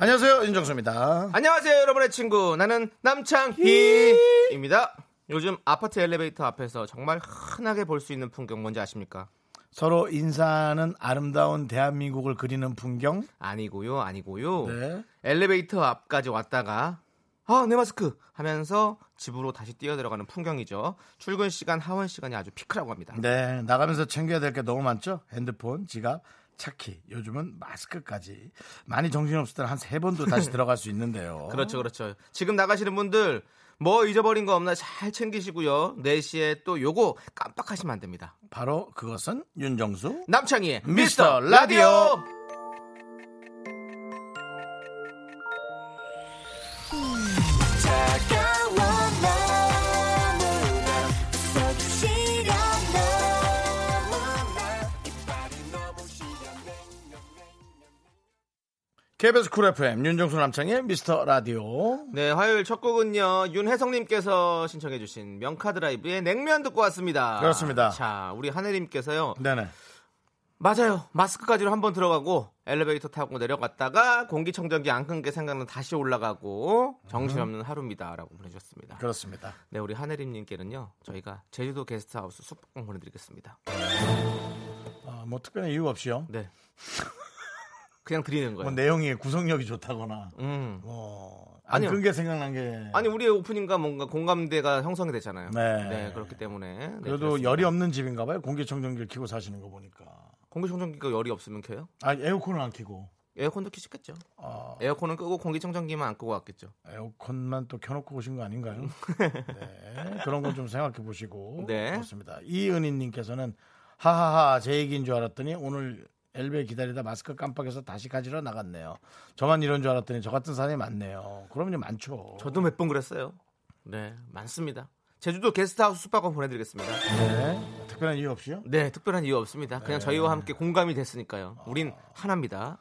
안녕하세요 윤정수입니다. 안녕하세요, 여러분의 친구. 나는 남창희입니다. 요즘 아파트 엘리베이터 앞에서 정말 흔하게 볼 수 있는 풍경 뭔지 아십니까? 서로 인사하는 아름다운 대한민국을 그리는 풍경. 아니고요, 아니고요. 네. 엘리베이터 앞까지 왔다가 아, 내 마스크 하면서 집으로 다시 뛰어 들어가는 풍경이죠. 출근 시간, 하원 시간이 아주 피크라고 합니다. 네, 나가면서 챙겨야 될 게 너무 많죠. 핸드폰, 지갑, 차키. 요즘은 마스크까지 많이 정신없을 때는 한 세 번도 다시 들어갈 수 있는데요. 그렇죠, 그렇죠. 지금 나가시는 분들 뭐 잊어버린 거 없나 잘 챙기시고요. 4시에 또 요거 깜빡하시면 안 됩니다. 바로 그것은 윤정수 남창희의 미스터 미스터 라디오. KBS 쿨 FM 윤정수 남창희의 미스터 라디오. 네, 화요일 첫 곡은요. 윤혜성님께서 신청해주신 명카드라이브의 냉면 듣고 왔습니다. 그렇습니다. 자, 우리 하늘님께서요. 네네. 맞아요. 마스크 가지러 한번 들어가고 엘리베이터 타고 내려갔다가 공기청정기 안 끈 게 생각나 다시 올라가고 정신없는 하루입니다 라고 보내주셨습니다. 그렇습니다. 네, 우리 하늘님께는요. 저희가 제주도 게스트하우스 숙박권 보내드리겠습니다. 아, 뭐 특별한 이유 없이요. 네. 그냥 드리는 거예요. 뭐 내용이 구성력이 좋다거나 음. 뭐 아니요. 안큰게 생각난 게 아니 우리의 오프닝과 뭔가 공감대가 형성이 되잖아요. 네. 그렇기 때문에 네, 그래도 그렇습니다. 열이 없는 집인가 봐요. 공기청정기를 켜고 사시는 거 보니까. 공기청정기가 열이 없으면 켜요? 아 에어컨을 안 켜고 에어컨도 켜시겠죠. 아, 에어컨은 끄고 공기청정기만 안 끄고 왔겠죠. 에어컨만 또 켜놓고 오신 거 아닌가요? 네, 그런 건 좀 생각해 보시고 네. 그렇습니다. 이은희님께서는 하하하 제 얘기인 줄 알았더니 오늘 엘베 기다리다 마스크 깜빡해서 다시 가지러 나갔네요. 저만 이런 줄 알았더니 저 같은 사람이 많네요. 그럼요 많죠. 저도 몇 번 그랬어요. 네, 많습니다. 제주도 게스트하우스 숙박권 보내드리겠습니다. 네, 특별한 이유 없이요. 네, 특별한 이유 없습니다. 그냥 네. 저희와 함께 공감이 됐으니까요. 우린 하나입니다.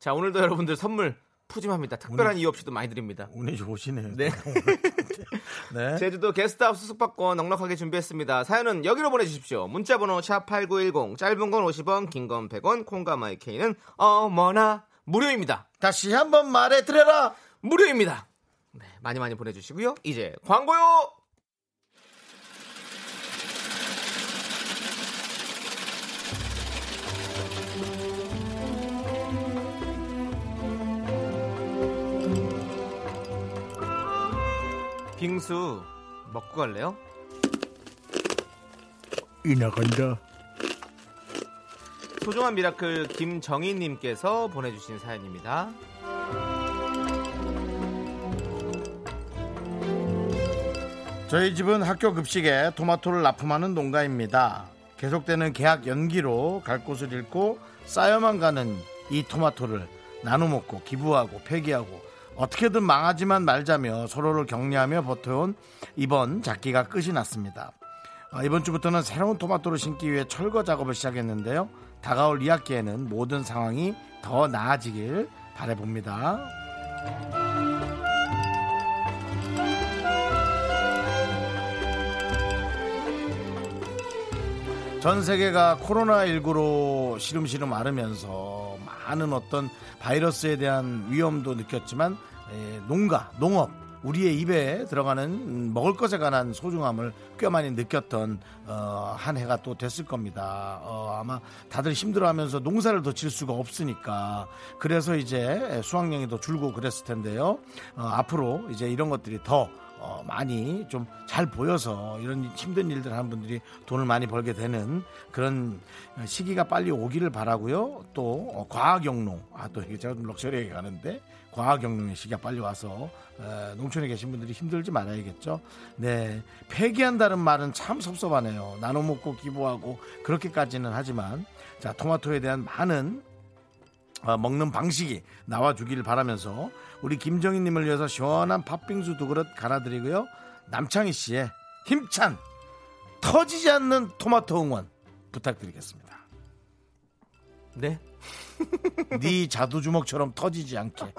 자, 오늘도 여러분들 선물 푸짐합니다. 특별한 이유 없이도 많이 드립니다. 운이 좋으시네요. 네. 네. 제주도 게스트하우스 숙박권 넉넉하게 준비했습니다. 사연은 여기로 보내주십시오. 문자번호 샵8910 짧은 건 50원 긴 건 100원 콩과 마이케이는 어머나 무료입니다. 다시 한번 말해 드려라. 무료입니다. 네, 많이 많이 보내주시고요. 이제 광고요. 빙수 먹고 갈래요? 이 나간다. 소중한 미라클 김정희님께서 보내주신 사연입니다. 저희 집은 학교 급식에 토마토를 납품하는 농가입니다. 계속되는 계약 연기로 갈 곳을 잃고 쌓여만 가는 이 토마토를 나눠 먹고 기부하고 폐기하고 어떻게든 망하지만 말자며 서로를 격려하며 버텨온 이번 작기가 끝이 났습니다. 어, 이번 주부터는 새로운 토마토를 심기 위해 철거 작업을 시작했는데요. 다가올 2학기에는 모든 상황이 더 나아지길 바라봅니다. 전 세계가 코로나19로 시름시름 앓으면서 많은 어떤 바이러스에 대한 위험도 느꼈지만 에, 농가, 농업, 우리의 입에 들어가는 음, 먹을 것에 관한 소중함을 꽤 많이 느꼈던 어, 한 해가 또 됐을 겁니다. 어, 아마 다들 힘들어하면서 농사를 더 질 수가 없으니까 그래서 이제 수확량이 더 줄고 그랬을 텐데요. 어, 앞으로 이제 이런 것들이 더 어, 많이 좀 잘 보여서 이런 힘든 일들 하는 분들이 돈을 많이 벌게 되는 그런 시기가 빨리 오기를 바라고요. 또 어, 과학영농, 아 또 이게 제가 좀 럭셔리하게 가는데 과학영농의 시기가 빨리 와서 에, 농촌에 계신 분들이 힘들지 말아야겠죠. 네, 폐기한다는 말은 참 섭섭하네요. 나눠 먹고 기부하고 그렇게까지는 하지만 자 토마토에 대한 많은 어, 먹는 방식이 나와주길 바라면서 우리 김정희님을 위해서 시원한 팥빙수 두 그릇 갈아드리고요. 남창희 씨의 힘찬 터지지 않는 토마토 응원 부탁드리겠습니다. 네. 네 자두주먹처럼 터지지 않게.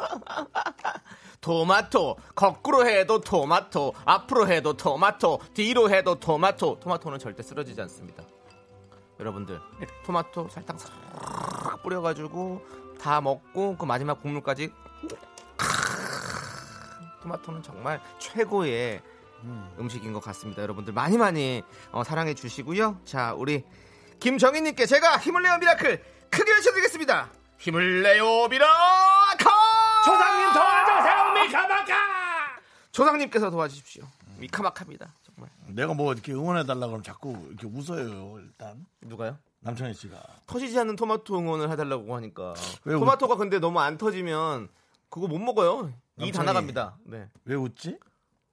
토마토 거꾸로 해도 토마토 앞으로 해도 토마토 뒤로 해도 토마토 토마토는 절대 쓰러지지 않습니다 여러분들 토마토 설탕 싹 뿌려가지고 다 먹고 그 마지막 국물까지 토마토는 정말 최고의 음식인 것 같습니다 여러분들 많이 많이 어, 사랑해 주시고요 자 우리 김정희님께 제가 힘을 내요 miracle 크게 외쳐드리겠습니다 힘을 내요 miracle 조상님 도와주세요 미카마카 조상님께서 도와주십시오. 미카마카입니다. 정말. 내가 뭐 이렇게 응원해달라 그러면 자꾸 이렇게 웃어요 일단 누가요? 남창희 씨가 터지지 않는 토마토 응원을 해달라고 하니까. 토마토가 근데 너무 안 터지면 그거 못 먹어요. 이다 남창희. 나갑니다. 네. 왜 웃지?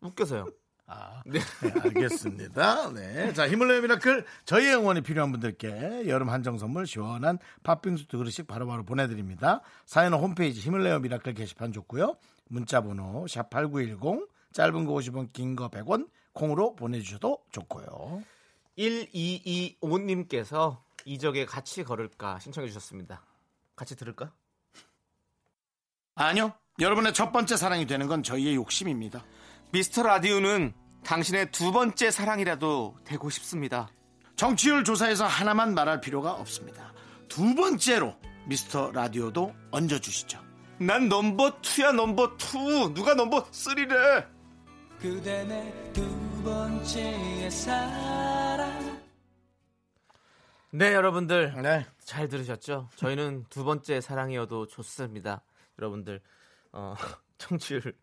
웃겨서요. 아, 네. 네, 알겠습니다. 네. 자, 힘을 내요 miracle. 저희의 응원이 필요한 분들께 여름 한정 선물 시원한 팥빙수 두 그릇씩 바로바로 보내드립니다. 사연은 홈페이지 힘을 내요 miracle 게시판 좋고요. 문자번호 샵8910 짧은 거 50원, 긴 거 100원 콩으로 보내주셔도 좋고요. 1225님께서 이적에 같이 걸을까 신청해 주셨습니다. 같이 들을까? 아니요. 여러분의 첫 번째 사랑이 되는 건 저희의 욕심입니다. 미스터 라디오는 당신의 두 번째 사랑이라도 되고 싶습니다. 청취율 조사에서 하나만 말할 필요가 없습니다. 두 번째로 미스터 라디오도 얹어주시죠. 난 number two야 number two. 누가 number three래? 그대 내 두 번째 사랑 네, 여러분들. 네. 잘 들으셨죠? 저희는 두 번째 사랑이어도 좋습니다. 여러분들 어, 청취율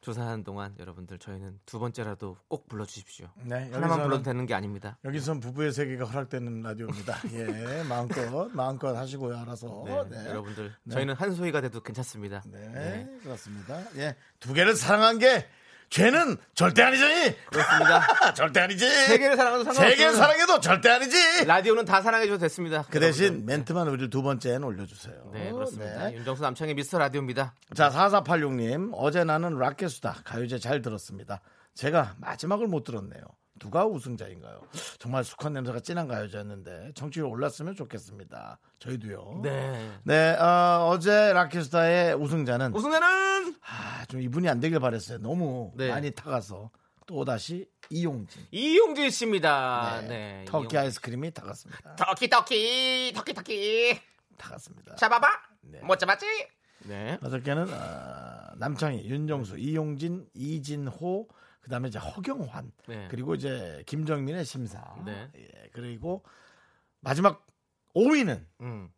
조사하는 동안 여러분들 저희는 두 번째라도 꼭 불러주십시오. 네. 하나만 불러도 되는 게 아닙니다. 여기선 부부의 세계가 허락되는 라디오입니다. 예, 마음껏 마음껏 하시고요, 알아서. 네, 네. 여러분들 네. 저희는 한 소리가 돼도 괜찮습니다. 네, 그렇습니다. 예, 두 개를 사랑한 게 죄는 절대 아니지. 그렇습니다. 절대 아니지. 세 개를 사랑해도 상관없어요. 세 개를 사랑해도 절대 아니지. 라디오는 다 사랑해줘도 됐습니다. 그 대신 여러분들. 멘트만 우리 두 번째는 올려주세요. 네, 그렇습니다. 네. 윤정수 남창의 미스터 라디오입니다. 자, 4486님, 어제 나는 라켓수다. 가요제 잘 들었습니다. 제가 마지막을 못 들었네요. 누가 우승자인가요? 정말 수컷 냄새가 진한 가요제였는데, 청취율 올랐으면 좋겠습니다. 저희도요. 네. 네, 어, 제 라켓스타의 우승자는 우승자는 아, 좀 이분이 안 되길 바랬어요. 너무 네. 많이 타가서 또 다시 이용진. 이용진 씨입니다. 네. 터키 이용진. 아이스크림이 타갔습니다. 터키 터키 터키 터키 타갔습니다. 잡아봐. 네. 못 잡았지? 네. 어저께는 어, 남창희, 윤정수, 이용진, 이진호, 그다음에 이제 허경환, 네. 그리고 이제 김정민의 심사. 네. 예, 그리고 마지막 5위는 음.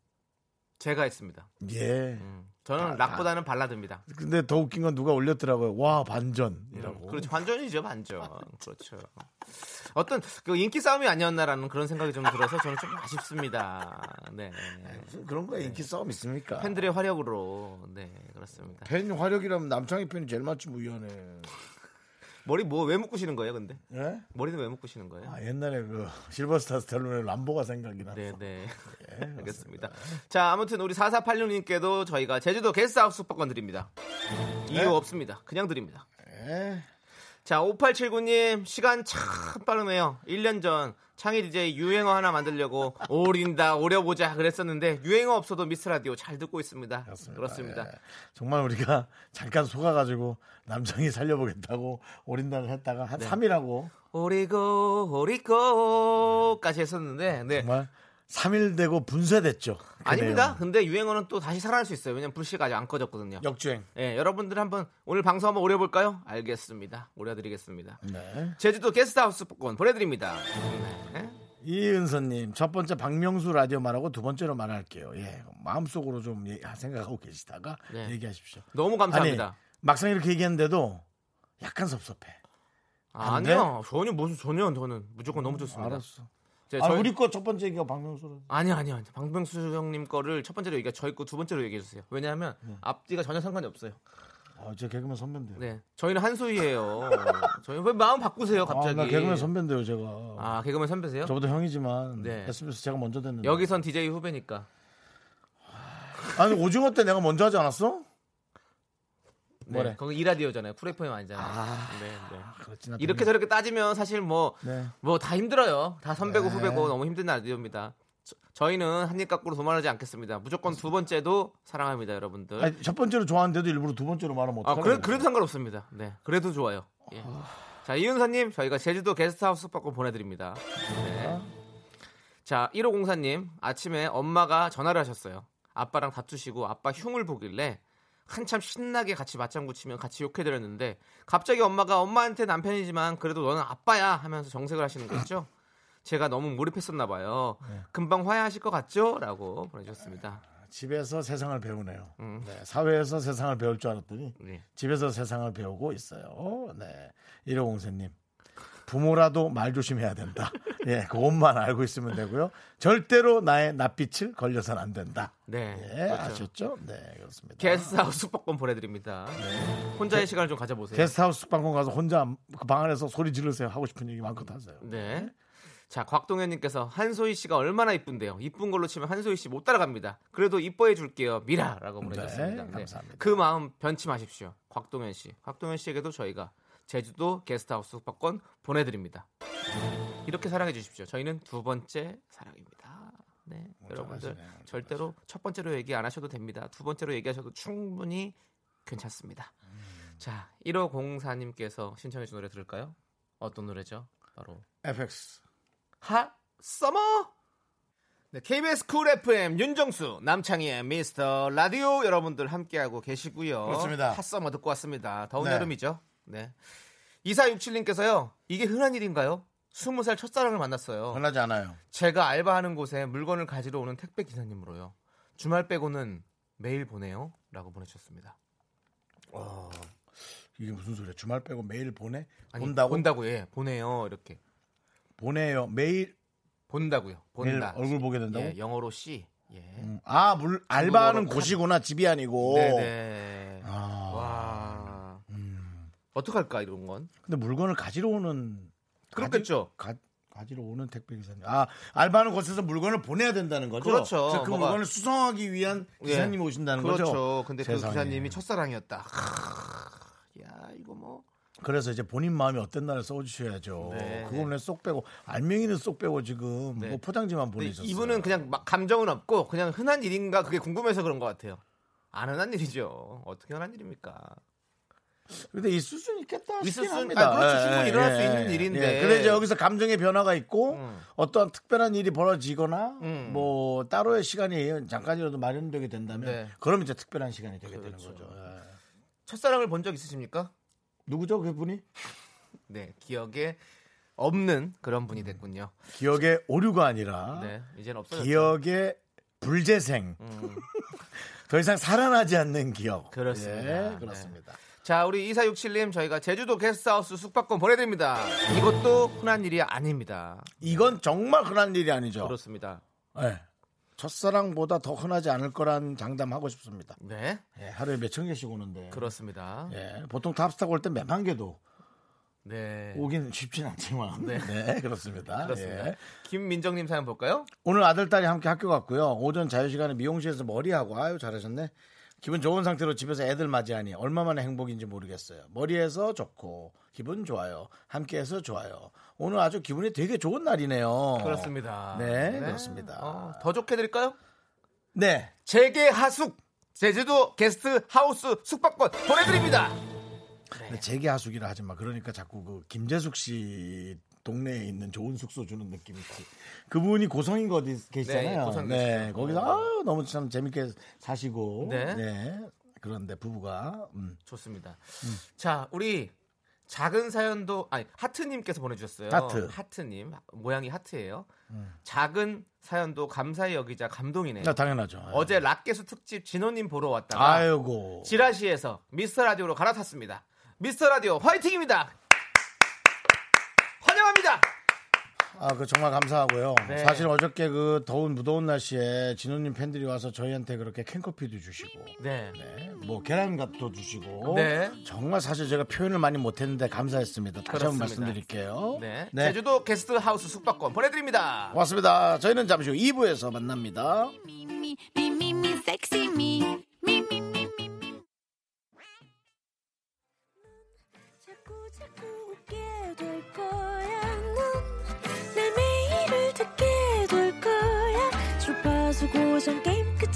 제가 했습니다. 예. 음. 저는 아, 락보다는 발라드입니다. 근데 더 웃긴 건 누가 올렸더라고요. 와 반전이라고. 음, 그렇죠. 반전이죠, 반전. 그렇죠. 어떤 그 인기 싸움이 아니었나라는 그런 생각이 좀 들어서 저는 좀 아쉽습니다. 네. 무슨 그런 거에 인기 싸움 있습니까? 팬들의 화력으로. 네, 그렇습니다. 팬 화력이라면 남창희 팬이 제일 맞지 무위원회. 머리 뭐 왜 묶으시는 거예요, 근데? 예? 머리는 왜 묶으시는 거예요? 아, 옛날에 그 실버스타 스텔론의 람보가 생각이 나서. 네, 네. 예, 알겠습니다. 자, 아무튼 우리 4486님께도 저희가 제주도 게스트하우스 숙박권 드립니다. 이유 네. 없습니다. 그냥 드립니다. 예. 자, 5879님, 시간 참 빠르네요. 1년 전 창희 DJ 유행어 하나 만들려고 오린다, 오려보자 그랬었는데 유행어 없어도 미스 라디오 잘 듣고 있습니다. 그렇습니다. 그렇습니다. 예. 정말 우리가 잠깐 속아가지고 남성이 살려보겠다고 올인단을 했다가 한 네. 3일하고 오리고, 오리고까지 했었는데, 네. 정말 3일 되고 분쇄됐죠. 그 아닙니다. 내용. 근데 유행어는 또 다시 살아날 수 있어요. 왜냐면 불씨가 아직 안 꺼졌거든요. 역주행. 예, 여러분들 한번 오늘 방송 한번 오려볼까요? 알겠습니다. 오려드리겠습니다. 네. 제주도 게스트하우스 복권 보내드립니다. 네. 이은서님 첫 번째 박명수 라디오 말하고 두 번째로 말할게요. 예, 마음속으로 좀 예- 생각하고 계시다가 네. 얘기하십시오. 너무 감사합니다. 아니 막상 이렇게 얘기했는데도 약간 섭섭해. 아? 아니요. 전혀 무슨 전혀 저는 무조건 너무 좋습니다. 알았어. 제, 아, 저희- 우리 거 첫 번째 얘기가 박명수. 아니 아니 아니. 방병수 형님 거를 첫 번째로 얘기하 저희 거 두 번째로 얘기해 주세요. 왜냐하면 네. 앞뒤가 전혀 상관이 없어요. 아, 제 개그맨 선배인데요. 네. 저희는 한소희예요. 저희 왜 마음 바꾸세요, 갑자기? 아, 나 개그맨 선배인데요, 제가. 아, 개그맨 선배세요? 저보다 형이지만 네. SBS 제가 먼저 됐는데. 여기선 DJ 후배니까. 아니 오징어 때 내가 먼저 하지 않았어? 네, 뭐래? 거기 이라디오잖아요. 쿨 FM 아니잖아요. 네, 네. 그렇지, 나 이렇게 저렇게 따지면 사실 뭐 네. 뭐다 힘들어요. 다 선배고 네. 후배고 너무 힘든 라디오입니다. 저, 희는 한입 갖고로 도망하지 않겠습니다. 무조건 두 번째도 사랑합니다, 여러분들. 아니, 첫 번째로 좋아하는데도 일부러 두 번째로 말하면 아, 어떡하려고 그래, 그래도 상관없습니다. 네, 그래도 좋아요. 예. 자, 이은사님, 저희가 제주도 게스트하우스 숙박권 보내드립니다. 네. 자, 1504님, 아침에 엄마가 전화를 하셨어요. 아빠랑 다투시고 아빠 흉을 보길래 한참 신나게 같이 맞장구 치면 같이 욕해드렸는데 갑자기 엄마가 엄마한테 남편이지만 그래도 너는 아빠야 하면서 정색을 하시는 거죠. 제가 너무 몰입했었나 봐요. 금방 화해하실 것 같죠? 라고 보내주셨습니다. 집에서 세상을 배우네요. 음. 네, 사회에서 세상을 배울 줄 알았더니 네. 집에서 세상을 배우고 있어요. 네. 1504님. 부모라도 말 조심해야 된다. 예, 그것만 알고 있으면 되고요. 절대로 나의 낯빛을 걸려선 안 된다. 네. 예, 그렇죠. 아셨죠? 네, 그렇습니다. 게스트하우스 숙박권 보내드립니다. 혼자의 시간을 좀 가져보세요. 게스트하우스 숙박권 가서 혼자 그 방 안에서 소리 지르세요. 하고 싶은 얘기 마음껏 하세요. 네. 자, 곽동현님께서 한소희 씨가 얼마나 이쁜데요. 이쁜 걸로 치면 한소희 씨 못 따라갑니다. 그래도 이뻐해 줄게요. 미라라고 보내주셨습니다. 네, 감사합니다. 그 마음 변치 마십시오. 곽동현 씨. 곽동현 씨에게도 저희가 제주도 게스트하우스 숙박권 보내드립니다. 이렇게 사랑해 주십시오. 저희는 두 번째 사랑입니다. 네, 여러분들 하시네요. 절대로 첫 번째로 얘기 안 하셔도 됩니다. 두 번째로 얘기하셔도 충분히 괜찮습니다. 자, 1504님께서 신청해 주신 노래 들을까요? 어떤 노래죠? 바로 FX. Hot Summer 네, KBS 쿨 FM 윤정수 남창희의 미스터 라디오 여러분들 함께하고 계시고요. 그렇습니다. Hot Summer 듣고 왔습니다. 더운 네. 여름이죠. 네. 2467님께서요. 이게 흔한 일인가요? 20살 첫사랑을 만났어요. 흔하지 않아요. 제가 알바하는 곳에 물건을 가지러 오는 택배 기사님으로요. 주말 빼고는 매일 보내요. 라고 보내주셨습니다. 이게 무슨 소리야? 주말 빼고 매일 보내? 아니, 본다고? 본다고 예. 보내요. 이렇게. 보내요. 매일 본다고요. 매일 본다. 얼굴 보게 된다고? 예, 영어로 C. 예. 음, 아, 물 알바하는 곳이구나. 집이 아니고. 네네. 아. 어떡할까 이런 건? 근데 물건을 가지러 오는 그렇겠죠. 가지, 가, 가지러 오는 택배 기사님. 아, 알바하는 곳에서 물건을 보내야 된다는 거죠. 그렇죠. 그래서 그 뭐가- 물건을 수송하기 위한 기사님이 예. 오신다는 그렇죠. 거죠. 근데 그 세상에. 기사님이 첫사랑이었다. 하, 야 이거 뭐 그래서 이제 본인 마음이 어땠나를 써주셔야죠. 네. 그거는 쏙 빼고 알맹이는 쏙 빼고 지금 네. 뭐 포장지만 보내셨어요. 이분은 그냥 막 감정은 없고 그냥 흔한 일인가 그게 궁금해서 그런 것 같아요. 안 흔한 일이죠. 어떻게 흔한 일입니까? 근데 있을 수는 있겠다. 있을 싶긴 수- 합니다. 아, 그렇죠. 충분히 일어날 수 예, 있는 예, 일인데. 예. 근데 이제 여기서 감정의 변화가 있고 음. 어떤 특별한 일이 벌어지거나 음. 뭐 따로의 시간이 잠깐이라도 마련되게 된다면 네. 그럼 이제 특별한 시간이 되게 그렇죠. 되는 거죠. 예. 첫사랑을 본 적 있으십니까? 누구죠 그분이? 네, 기억에 없는 그런 분이 됐군요. 기억의 오류가 아니라 네, 이제는 없어졌죠. 기억의 불재생. 음. 더 이상 살아나지 않는 기억. 그렇습니다. 예, 그렇습니다. 자, 우리 2467님 저희가 제주도 게스트하우스 숙박권 보내드립니다. 이것도 흔한 일이 아닙니다. 이건 정말 흔한 일이 아니죠. 그렇습니다. 예. 첫사랑보다 더 흔하지 않을 거란 장담하고 싶습니다. 네, 예, 하루에 몇천 개씩 오는데. 그렇습니다. 예, 보통 탑스타가 올때 몇만 개도 네, 오긴 쉽진 않지만. 네, 그렇습니다. 그렇습니다. 예. 김민정님 사연 볼까요? 오늘 아들 딸이 함께 학교 갔고요. 오전 자유 시간에 미용실에서 머리하고 아유 잘하셨네. 기분 좋은 상태로 집에서 애들 맞이하니 얼마만의 행복인지 모르겠어요. 머리해서 좋고 기분 좋아요. 함께해서 좋아요. 오늘 아주 기분이 되게 좋은 날이네요. 그렇습니다. 네, 그렇습니다. 어, 더 좋게 드릴까요? 네. 재계 하숙 제주도 게스트 하우스 숙박권 보내드립니다. 근데 재계 하숙이라 하지 마. 그러니까 자꾸 그 김재숙 씨 동네에 있는 좋은 숙소 주는 느낌이 있지. 그분이 고성인 거 어디 계시잖아요. 네, 고성 네. 거기서 어. 아, 너무 참 재밌게 사시고. 네. 네. 그런데 부부가 음. 좋습니다. 자, 우리 작은 사연도 아니 하트님께서 보내주셨어요. 하트. 음. 님 모양이 하트예요. 작은 사연도 감사히 여기자 감동이네요. 아, 당연하죠. 어제 락게수 특집 진호님 보러 왔다가 아이고. 지라시에서 미스터 라디오로 갈아탔습니다. 미스터 라디오 화이팅입니다. 아, 그 정말 감사하고요. 네. 사실 어저께 그 더운 무더운 날씨에 진호님 팬들이 와서 저희한테 그렇게 캔커피도 주시고, 네. 네, 뭐 계란값도 주시고, 네. 정말 사실 제가 표현을 많이 못했는데 감사했습니다. 다시 한번. 말씀드릴게요. 네. 네. 제주도 게스트 하우스 숙박권 보내드립니다. 고맙습니다. 저희는 잠시 후 2부에서 만납니다.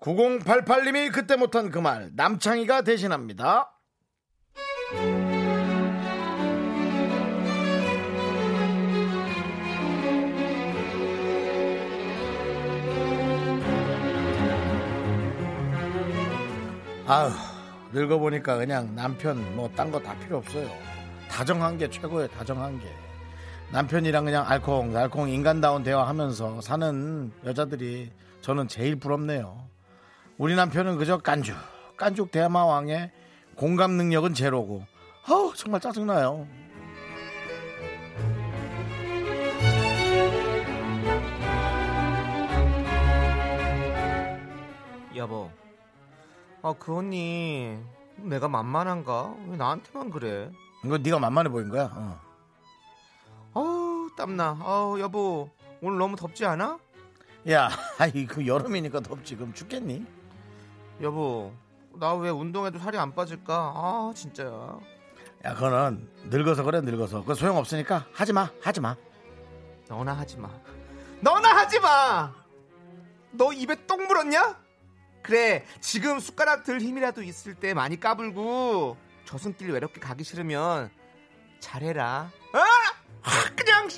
9088님이 그때 못한 그 말 남창희가 대신합니다. 아휴 늙어보니까 그냥 남편 뭐 딴 거 다 필요 없어요. 다정한 게 최고예요 다정한 게. 남편이랑 그냥 알콩달콩 인간다운 대화하면서 사는 여자들이 저는 제일 부럽네요 우리 남편은 그저 깐죽 깐죽 대마왕의 공감 능력은 제로고. 아우 정말 짜증나요. 여보 아 그 언니 내가 만만한가? 왜 나한테만 그래? 이거 네가 만만해 보인 거야 어. 어우 땀나. 아우 여보 오늘 너무 덥지 않아? 야 아이 그 여름이니까 덥지. 그럼 죽겠니 여보 나 왜 운동해도 살이 안 빠질까? 아 진짜야. 야 그거는 늙어서 그래 늙어서. 그거 소용 없으니까 하지 마 하지 마. 너나 하지 마. 너나 하지 마! 너 입에 똥 물었냐? 그래 지금 숟가락 들 힘이라도 있을 때 많이 까불고 저승길 외롭게 가기 싫으면 잘해라. 아! 확 그냥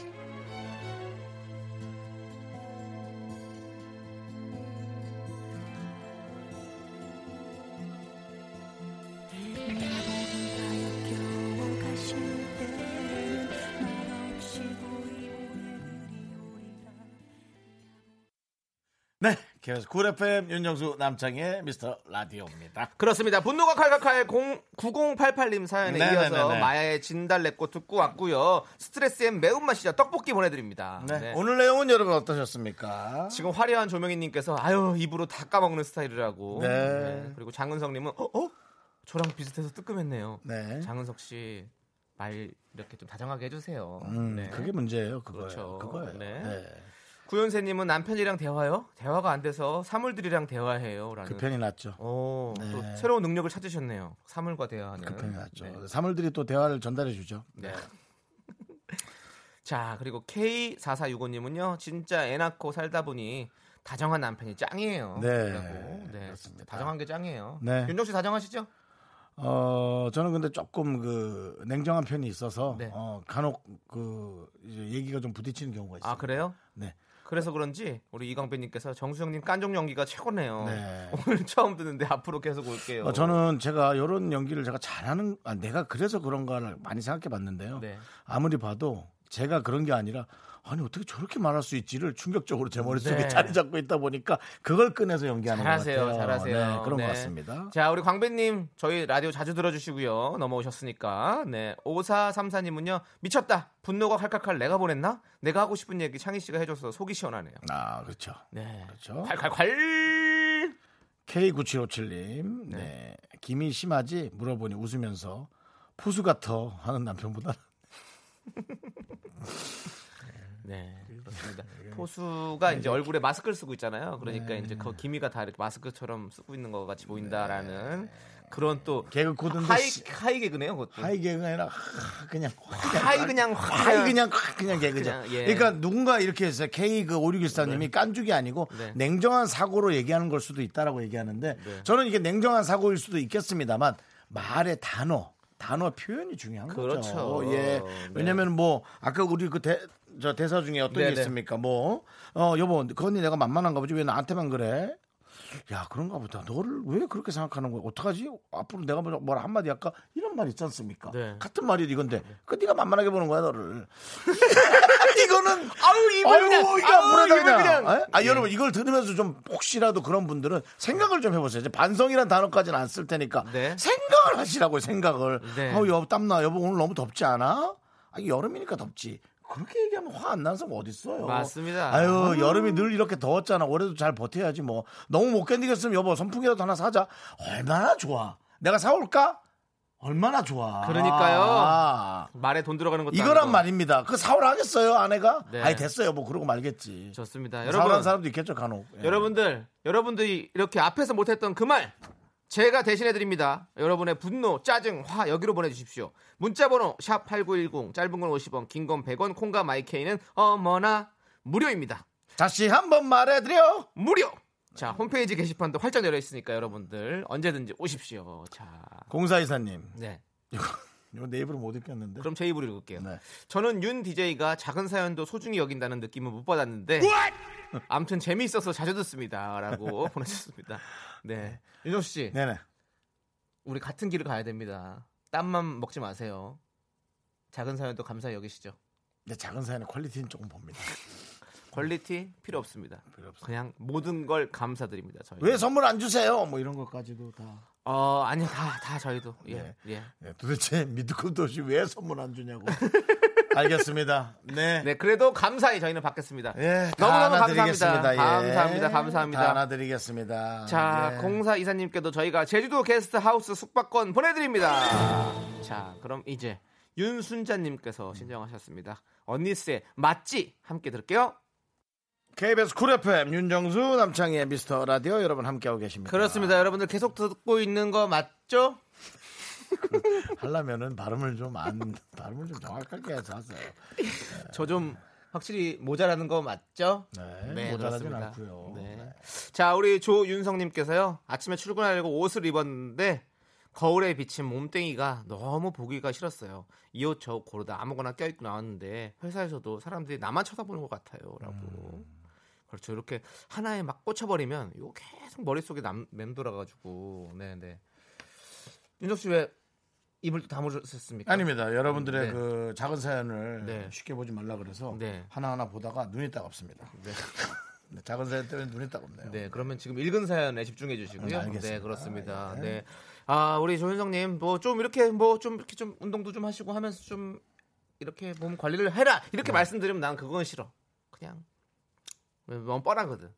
네 계속 쿨 FM 윤정수 남창희의 미스터 라디오입니다 그렇습니다. 분노가 칼칼칼 9088님 사연에 네네네네. 이어서 마야의 진달래꽃 듣고 왔고요. 스트레스엔 매운맛이죠. 떡볶이 보내드립니다. 네. 네. 오늘 내용은 여러분 어떠셨습니까 지금 화려한 조명희님께서 아유 입으로 다 까먹는 스타일이라고. 네. 그리고 장은성님은 어, 어? 저랑 비슷해서 뜨끔했네요. 네 장은석 씨 말 이렇게 좀 다정하게 해주세요. 음, 네. 그게 문제예요 그거예요 그렇죠. 그거예요 네. 네. 구현세님은 남편이랑 대화요? 대화가 안 돼서 사물들이랑 대화해요라는. 그 편이 낫죠 오, 네. 또 새로운 능력을 찾으셨네요. 사물과 대화하는. 그 편이 낫죠 네. 사물들이 또 대화를 전달해 주죠 네. 자, 그리고 K4465님은요, 진짜 애 낳고 살다 보니 다정한 남편이 짱이에요. 네, 라고. 네. 그렇습니다. 다정한 게 짱이에요. 네. 윤정 씨 다정하시죠? 어 저는 근데 조금 그 냉정한 편이 있어서 네. 어 간혹 그 얘기가 좀 부딪히는 경우가 있어요 아, 그래요? 네. 그래서 그런지 우리 이광배님께서 정수영님 깐족 연기가 최고네요. 네. 오늘 처음 듣는데 앞으로 계속 올게요. 어, 저는 제가 이런 연기를 제가 잘하는 아, 내가 그래서 그런가를 많이 생각해 봤는데요. 네. 아무리 봐도 제가 그런 게 아니라 아니 어떻게 저렇게 말할 수 있지를 충격적으로 제 머릿속에 네. 자리 잡고 있다 보니까 그걸 꺼내서 연기하는 잘하세요, 것 같아요. 잘하세요. 네, 그런 네. 것 같습니다. 자, 우리 광배님, 저희 라디오 자주 들어주시고요. 넘어오셨으니까. 네. 5434님은요, 미쳤다. 분노가 칼칼칼 내가 보냈나? 내가 하고 싶은 얘기 창희 씨가 해줘서 속이 시원하네요. 아 그렇죠. 네. 그렇죠. 칼칼칼! K9757님, 네. 기미 심하지 물어보니 웃으면서 포수 같어 하는 남편보다 네. 그렇습니다. 포수가 이제 얼굴에 마스크를 쓰고 있잖아요. 그러니까 이제 그 기미가 다 이렇게 마스크처럼 쓰고 있는 것 같이 보인다라는 그런 또 개그 코드인데 high, 시- high 개그네요, 그것도. high 개그가 아니라 하, 그냥 high 그냥 확 high 그냥 확 그냥 개그죠. 그냥, 예. 그러니까 누군가 이렇게 해서 K 그 5614님이 깐죽이 아니고 네. 냉정한 사고로 얘기하는 걸 수도 있다라고 얘기하는데 네. 저는 이게 냉정한 사고일 수도 있겠습니다만 말의 단어 단어 표현이 중요한 그렇죠. 거죠. 예. 네. 왜냐면 뭐 아까 우리 그 대, 저 대사 중에 어떤 게 네네. 있습니까? 뭐 어 여보 그 언니 내가 만만한가 보지 왜 나한테만 그래? 야 그런가 보다. 너를 왜 그렇게 생각하는 거야? 어떡하지? 앞으로 내가 뭐- 뭐라 한마디 할까? 이런 말 있지 않습니까? 네. 같은 말이 이건데 그 네가 만만하게 보는 거야 너를. 이거는 아유 입을 아유, 그냥 앞으로 입을 그냥 아, 아 여러분 이걸 들으면서 좀 혹시라도 그런 분들은 생각을 좀 해보세요. 이제 반성이란 단어까지는 안 쓸 테니까 네. 생각을 하시라고요. 생각을. 네. 아우 여보 땀나 여보 오늘 너무 덥지 않아? 아 여름이니까 덥지. 그렇게 얘기하면 화 안 나는 사람 어디 있어요? 맞습니다. 아유 여름이 늘 이렇게 더웠잖아. 올해도 잘 버텨야지 뭐. 너무 못 견디겠으면 여보 선풍기라도 하나 사자. 얼마나 좋아. 내가 사올까? 얼마나 좋아. 그러니까요. 아. 말에 돈 들어가는 것도 이거란 아니고. 말입니다. 그 사오라 하겠어요, 아내가? 네. 아니, 됐어요. 뭐, 그러고 말겠지. 좋습니다. 여러분 사람도 있겠죠, 간혹. 예. 여러분들 여러분들이 이렇게 앞에서 못 했던 그 말 제가 대신해 드립니다. 여러분의 분노, 짜증, 화 여기로 보내주십시오. 문자번호 샵 #8910 짧은 건 50원, 긴 건 100원, 콩과 마이케이는 어머나 무료입니다. 다시 한번 말해드려. 무료. 자 홈페이지 게시판도 활짝 열려 있으니까 여러분들 언제든지 오십시오. 자, 공사이사님. 네. 이거, 이거 내 입으로 못 읽겠는데. 그럼 제 입으로 읽을게요. 네. 저는 윤 DJ가 작은 사연도 소중히 여긴다는 느낌을 못 받았는데 아무튼 재미있어서 자주 듣습니다라고 보내주셨습니다. 네, 윤정 씨, 네네. 우리 같은 길을 가야 됩니다. 딴맘 먹지 마세요. 작은 사연도 감사히 여기시죠. 근데 작은 사연의 퀄리티는 조금 봅니다. 퀄리티 필요 없습니다. 필요 없어요. 그냥 모든 걸 감사드립니다. 저희. 왜 선물 안 주세요? 뭐 이런 것까지도 다. 어 아니 다다 저희도 예 네. 예. 네, 도대체 밑도 끝도 없이 왜 선물 안 주냐고. 알겠습니다. 네. 네 그래도 감사히 저희는 받겠습니다. 예, 다 너무너무. 감사합니다. 예. 감사합니다. 감사합니다. 다 안아드리겠습니다. 자, 예. 공사 이사님께도 저희가 제주도 게스트 하우스 숙박권 보내드립니다. 자, 그럼 이제 윤순자님께서 신청하셨습니다. 언니스의 맞지 함께 들을게요. KBS 쿨 FM 윤정수 남창희의 미스터 라디오 여러분 함께하고 계십니다. 그렇습니다. 여러분들 계속 듣고 있는 거 맞죠? 하려면은 발음을 좀 안 발음을 좀 정확하게 해서 하세요. 저좀 확실히 모자라는 거 맞죠? 네, 모자라진 않고요. 네. 네. 자, 우리 조윤성님께서요. 아침에 출근하려고 옷을 입었는데 거울에 비친 몸뚱이가 너무 보기가 싫었어요. 이 옷저옷 고르다 아무거나 껴입고 나왔는데 회사에서도 사람들이 나만 쳐다보는 것 같아요.라고. 음. 그렇죠. 이렇게 하나에 막 꽂혀버리면 이거 계속 머릿속에 남, 맴돌아가지고. 네네. 윤석 씨왜 입을 또 다물으셨습니까? 아닙니다. 여러분들의 네. 그 작은 사연을 네. 쉽게 보지 말라 그래서 네. 하나하나 보다가 눈이 따갑습니다. 네. 네, 작은 사연 때문에 눈이 따갑네요. 네, 그러면 지금 읽은 사연에 집중해 주시고요. 네, 알겠습니다. 네, 그렇습니다. 예. 네. 아, 우리 조현성님, 뭐 좀 이렇게 뭐 좀 이렇게 좀 운동도 좀 하시고 하면서 좀 이렇게 몸 관리를 해라 이렇게 네. 말씀드리면 난 그건 싫어. 그냥 너무 뻔하거든.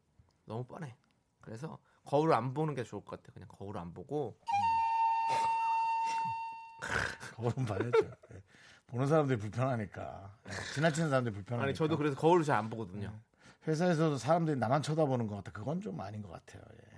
너무 뻔해. 그래서 거울을 안 보는 게 좋을 것 같아. 그냥 거울을 안 보고 거울은 봐야죠. 네. 보는 사람들이 불편하니까 네, 지나치는 사람들이 불편하니까. 아니 저도 그래서 거울을 잘 안 보거든요. 회사에서도 사람들이 나만 쳐다보는 것 같아. 그건 좀 아닌 것 같아요. 예.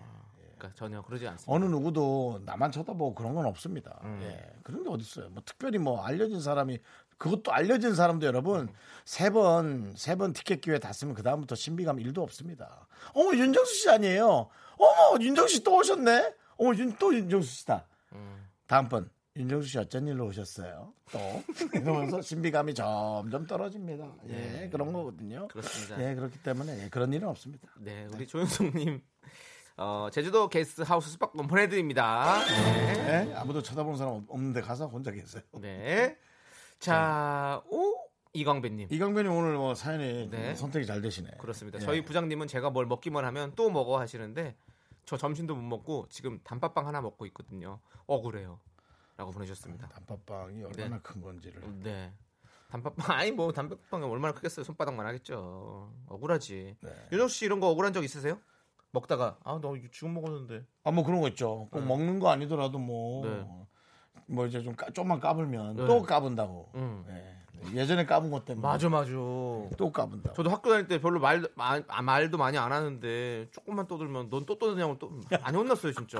그러니까 전혀 그러지 않습니다. 어느 누구도 나만 쳐다보고 그런 건 없습니다. 음. 예. 그런 게 어디 있어요? 뭐 특별히 뭐 알려진 사람이 그것도 알려진 사람도 여러분 세 번 세 번 티켓 기회 다 쓰면 그 다음부터 신비감 1도 없습니다. 어머 윤정수 씨 아니에요? 어머 윤정수 씨 또 오셨네? 어머 윤, 또 윤정수 씨다. 음. 다음번 윤정수 씨 어쩐 일로 오셨어요? 또 이러면서 신비감이 점점 떨어집니다. 예, 그런 거거든요. 네. 그렇습니다. 예, 그렇기 때문에 예, 그런 일은 없습니다. 네, 우리 조현성님 어, 제주도 게스트 하우스 숙박권 보내드립니다. 네. 예, 아무도 쳐다보는 사람 없- 없는데 가서 혼자 계세요. 네. 자, 오 이광배님. 이강변이 오늘 뭐 사연이 네. 선택이 잘 되시네. 그렇습니다. 예. 저희 부장님은 제가 뭘 먹기만 하면 또 먹어 하시는데 저 점심도 못 먹고 지금 단팥빵 하나 먹고 있거든요. 억울해요. 라고 보내주셨습니다. 단팥빵이 얼마나 큰 건지를. 네. 단팥빵 아니 뭐 단팥빵이 얼마나 크겠어요. 손바닥만 하겠죠. 억울하지. 네. 윤호 씨 이런 거 억울한 적 있으세요? 먹다가 아너 지금 먹었는데. 아 뭐 그런 거 있죠. 꼭 네. 먹는 거 아니더라도 뭐. 네. 뭐 이제 좀 까, 좀만 까불면 네. 또 까분다고. 음. 예. 예전에 까분 것 때문에 맞아 맞아. 또 까분다고. 저도 학교 다닐 때 별로 말, 마- 아, 말도 많이 안 하는데 조금만 떠들면 넌 또 떠드냐고 또 많이 혼났어요 진짜.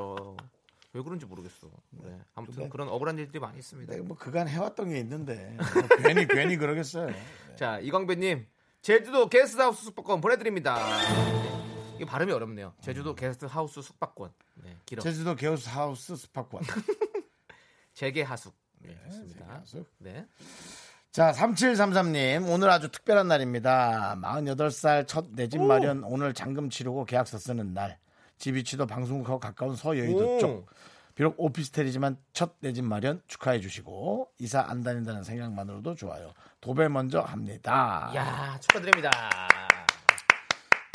왜 그런지 모르겠어. 네. 아무튼 네. 그런 억울한 일들이 많이 있습니다. 내가 뭐 그간 해왔던 게 있는데 뭐 괜히 괜히 그러겠어요. 네. 자 이광배님 제주도 게스트하우스 숙박권 보내드립니다. 네. 이게 발음이 어렵네요. 제주도 게스트하우스 숙박권. 네, 길어. 제주도 게우스 하우스 스파권. 재개하숙. 네, 좋습니다. 재개하숙. 네. 자, 3733님, 오늘 아주 특별한 날입니다. 48살 첫 내 집 마련, 오늘 잔금 치르고 계약서 쓰는 날. 집 위치도 방송국하고 가까운 서여의도 오. 쪽. 비록 오피스텔이지만 첫 내 집 마련 축하해 주시고 이사 안 다닌다는 생각만으로도 좋아요. 도배 먼저 합니다. 야 축하드립니다.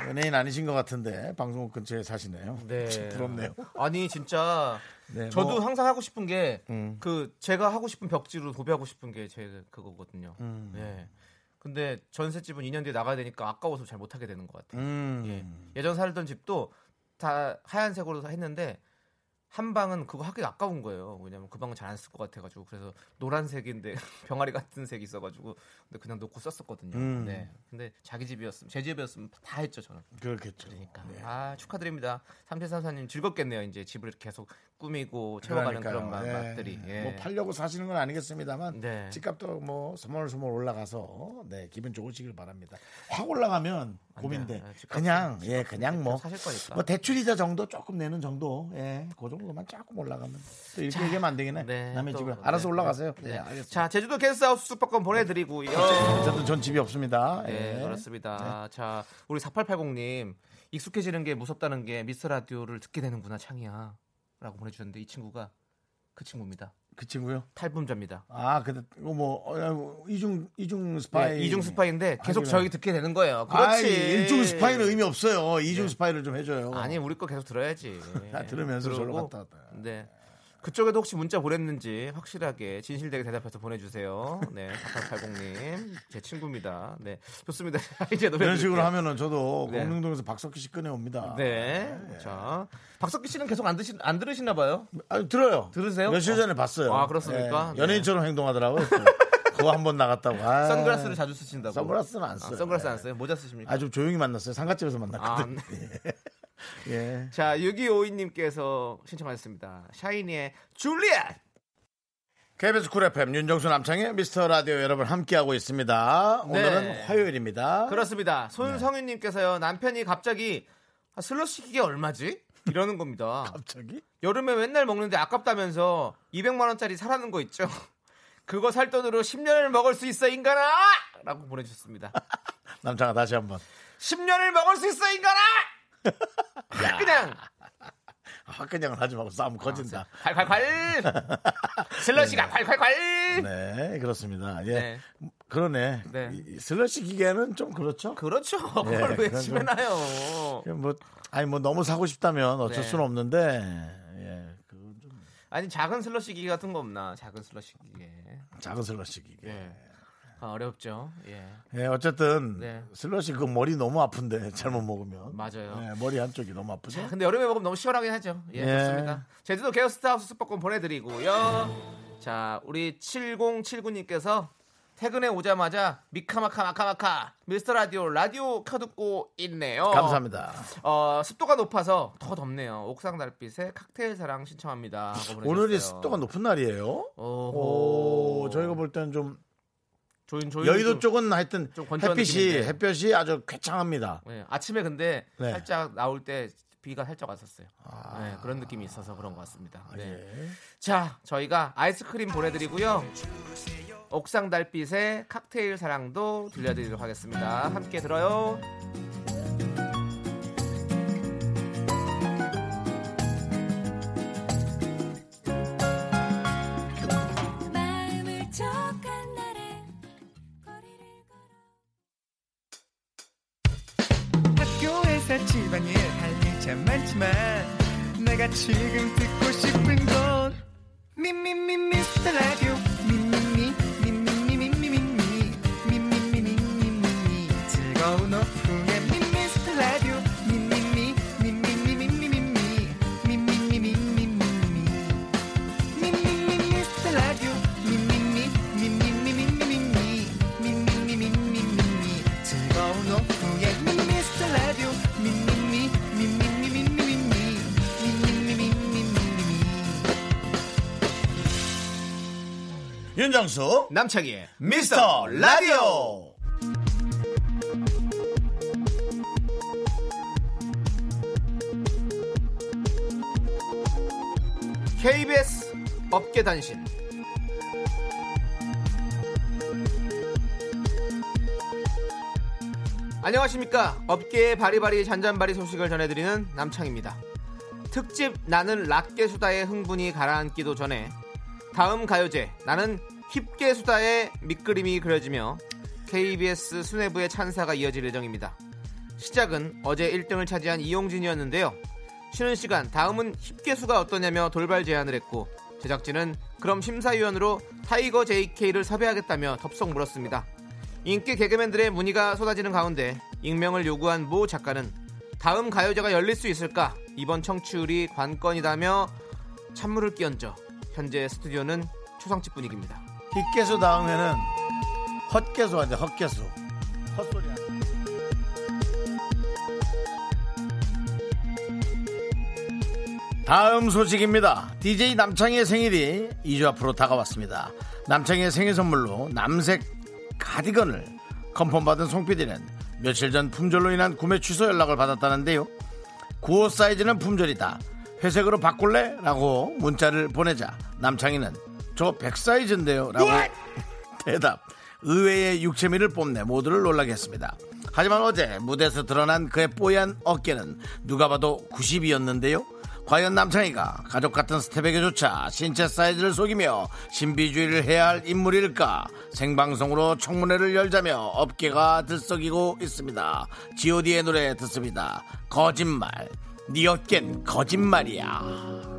연예인 아니신 것 같은데 방송국 근처에 사시네요. 네. 부럽네요. 아니 진짜 네, 저도 뭐, 항상 하고 싶은 게그 음. 제가 하고 싶은 벽지로 도배하고 싶은 게 제 그거거든요. 음. 예. 근데 전셋집은 2년 뒤에 나가야 되니까 아까워서 잘 못하게 되는 것 같아요. 음. 예. 예전 살던 집도 다 하얀색으로 했는데 한 방은 그거 하기 아까운 거예요. 왜냐면 그 방은 잘 안 쓸 것 같아가지고 그래서 노란색인데 병아리 같은 색이 있어가지고 근데 그냥 놓고 썼었거든요. 음. 네. 근데 자기 집이었으면 제 집이었으면 다 했죠 저는. 그렇겠죠. 그러니까 네. 아 축하드립니다. 삼칠삼사님 즐겁겠네요. 이제 집을 계속 꾸미고 채워가는 그런 맛, 그러니까요. 예. 맛들이. 예. 뭐 팔려고 사시는 건 아니겠습니다만 네. 집값도 뭐 소몰소몰 올라가서 네 기분 좋으시길 바랍니다. 확 올라가면 고민돼. 아, 집값은- 그냥 예 그냥 뭐 사실 거니까. 뭐 대출 이자 정도 조금 내는 정도 예그 정도만 조금 올라가면 또 이렇게 얘기하면 안 되겠네. 네, 남의 또, 집에 네, 알아서 네. 올라가세요. 네. 네, 알겠습니다. 자 제주도 게스트하우스 숙박권 보내드리고요. 어쨌든 전 집이 없습니다. 네, 예. 그렇습니다. 자, 우리 4880님 익숙해지는 게 무섭다는 게 미스터 라디오를 듣게 되는구나 창이야. 라고 보내주셨는데 이 친구가 그 친구입니다. 그 친구요? 탈북자입니다. 아 근데 이거 뭐 어, 이중 이중 스파이 네, 이중 스파이인데 계속 하기는. 저희 듣게 되는 거예요. 아이, 그렇지. 일중 스파이는 의미 없어요. 이중 스파이를 좀 해줘요. 아니 우리 거 계속 들어야지. 다 들으면서 저로 갔다 왔다. 네. 그쪽에도 혹시 문자 보냈는지 확실하게 진실되게 대답해서 보내주세요. 네, 4880님 제 친구입니다. 네, 좋습니다. 이제 노래 이런 식으로. 하면은 저도 네. 공릉동에서 박석기 씨 꺼내 옵니다. 네, 자 박석기 씨는 계속 안 드시 안 들으시나 봐요. 아니, 들어요. 들으세요? 며칠 전에 봤어요. 아, 그렇습니까? 예, 연예인처럼 행동하더라고요. 또. 그거 한 번 나갔다고. 아, 선글라스를 자주 쓰신다고. 선글라스는 안 아, 써요. 선글라스 네. 안 써요? 모자 쓰십니까? 아주 조용히 만났어요. 상가집에서 아, 만났거든요. 네. 예. 자, 6252님께서 신청하셨습니다. 샤이니의 줄리엣! KBS 쿨 FM 윤정수 남창희의 미스터 라디오 여러분 함께하고 있습니다. 네. 오늘은 화요일입니다. 그렇습니다. 손성윤님께서요, 남편이 갑자기 아, 슬러시 기계 얼마지? 이러는 겁니다. 갑자기? 여름에 맨날 먹는데 아깝다면서 200만 원짜리 사라는 거 있죠? 그거 살 돈으로 10년을 먹을 수 있어, 인간아! 라고 보내주셨습니다. 남창아 다시 한번. 10년을 먹을 수 있어, 인간아! 그냥 화끈형을 하지 말고 싸움 커진다. 콸콸콸! 슬러시가 콸콸콸! 네, 그렇습니다. 예. 네. 그러네. 네. 이 슬러시 기계는 좀 그렇죠. 그렇죠. 예, 그걸 왜 그건 집에 좀- 놔요? 뭐 아니 뭐 너무 사고 싶다면 어쩔 네. 수는 없는데 예, 그건 좀 아니 작은 슬러시 기계 같은 거 없나? 작은 슬러시 기계. 작은 슬러시 기계. 예. 아, 어렵죠. 예. 예, 어쨌든 네. 슬러시 그 머리 너무 아픈데 잘못 먹으면 맞아요. 예, 머리 한쪽이 너무 아프죠. 근데 여름에 먹으면 너무 시원하긴 하죠. 예, 예. 좋습니다. 제주도 게스트하우스 숙박권 보내드리고요. 자, 우리 7079님께서 퇴근에 오자마자 미카마카 마카마카 미스터 라디오 라디오 켜듣고 있네요. 감사합니다. 어, 습도가 높아서 더 덥네요. 옥상 달빛에 칵테일 사랑 신청합니다. 오늘이 습도가 높은 날이에요. 오, 저희가 볼 때는 좀 조인 조인 여의도 좀- 쪽은 하여튼 햇빛이 느낌인데. 햇볕이 아주 쾌창합니다. 예, 아침에 근데 네. 살짝 나올 때 비가 살짝 왔었어요. 아. 네, 그런 느낌이 있어서 그런 것 같습니다. 네. 예. 자, 저희가 아이스크림 보내드리고요. 옥상 달빛의 칵테일 사랑도 들려드리도록 하겠습니다. 함께 들어요. 지금 듣고 윤정수 남창희의 미스터 라디오. KBS 업계 단신. 안녕하십니까. 업계의 바리바리 잔잔바리 소식을 전해드리는 남창입니다. 특집 나는 락계 수다의 흥분이 가라앉기도 전에 다음 가요제 나는 힙개수다의 밑그림이 그려지며 KBS 수뇌부의 찬사가 이어질 예정입니다. 시작은 어제 1등을 차지한 이용진이었는데요. 쉬는 시간 다음은 힙개수가 어떠냐며 돌발 제안을 했고 제작진은 그럼 심사위원으로 타이거 JK를 섭외하겠다며 덥석 물었습니다. 인기 개그맨들의 문의가 쏟아지는 가운데 익명을 요구한 모 작가는 다음 가요제가 열릴 수 있을까 이번 청취율이 관건이다며 찬물을 끼얹어 현재 스튜디오는 초상집 분위기입니다. 힙개수 다음에는 헛개수 하죠 헛개수 헛소리 하죠. 다음 소식입니다. DJ 남창희의 생일이 2주 앞으로 다가왔습니다. 남창희의 생일 선물로 남색 가디건을 컨펌받은 송PD는 며칠 전 품절로 인한 구매 취소 연락을 받았다는데요. 95 사이즈는 품절이다. 회색으로 바꿀래? 라고 문자를 보내자 남창희는 저 100 사이즈인데요. 라고 대답. 의외의 육체미를 뽐내 모두를 놀라게 했습니다. 하지만 어제 무대에서 드러난 그의 뽀얀 어깨는 누가 봐도 90이었는데요. 과연 남창희가 가족 같은 스텝에게조차 신체 사이즈를 속이며 신비주의를 해야 할 인물일까? 생방송으로 청문회를 열자며 업계가 들썩이고 있습니다. god의 노래 듣습니다. 거짓말. 네 어깬 거짓말이야.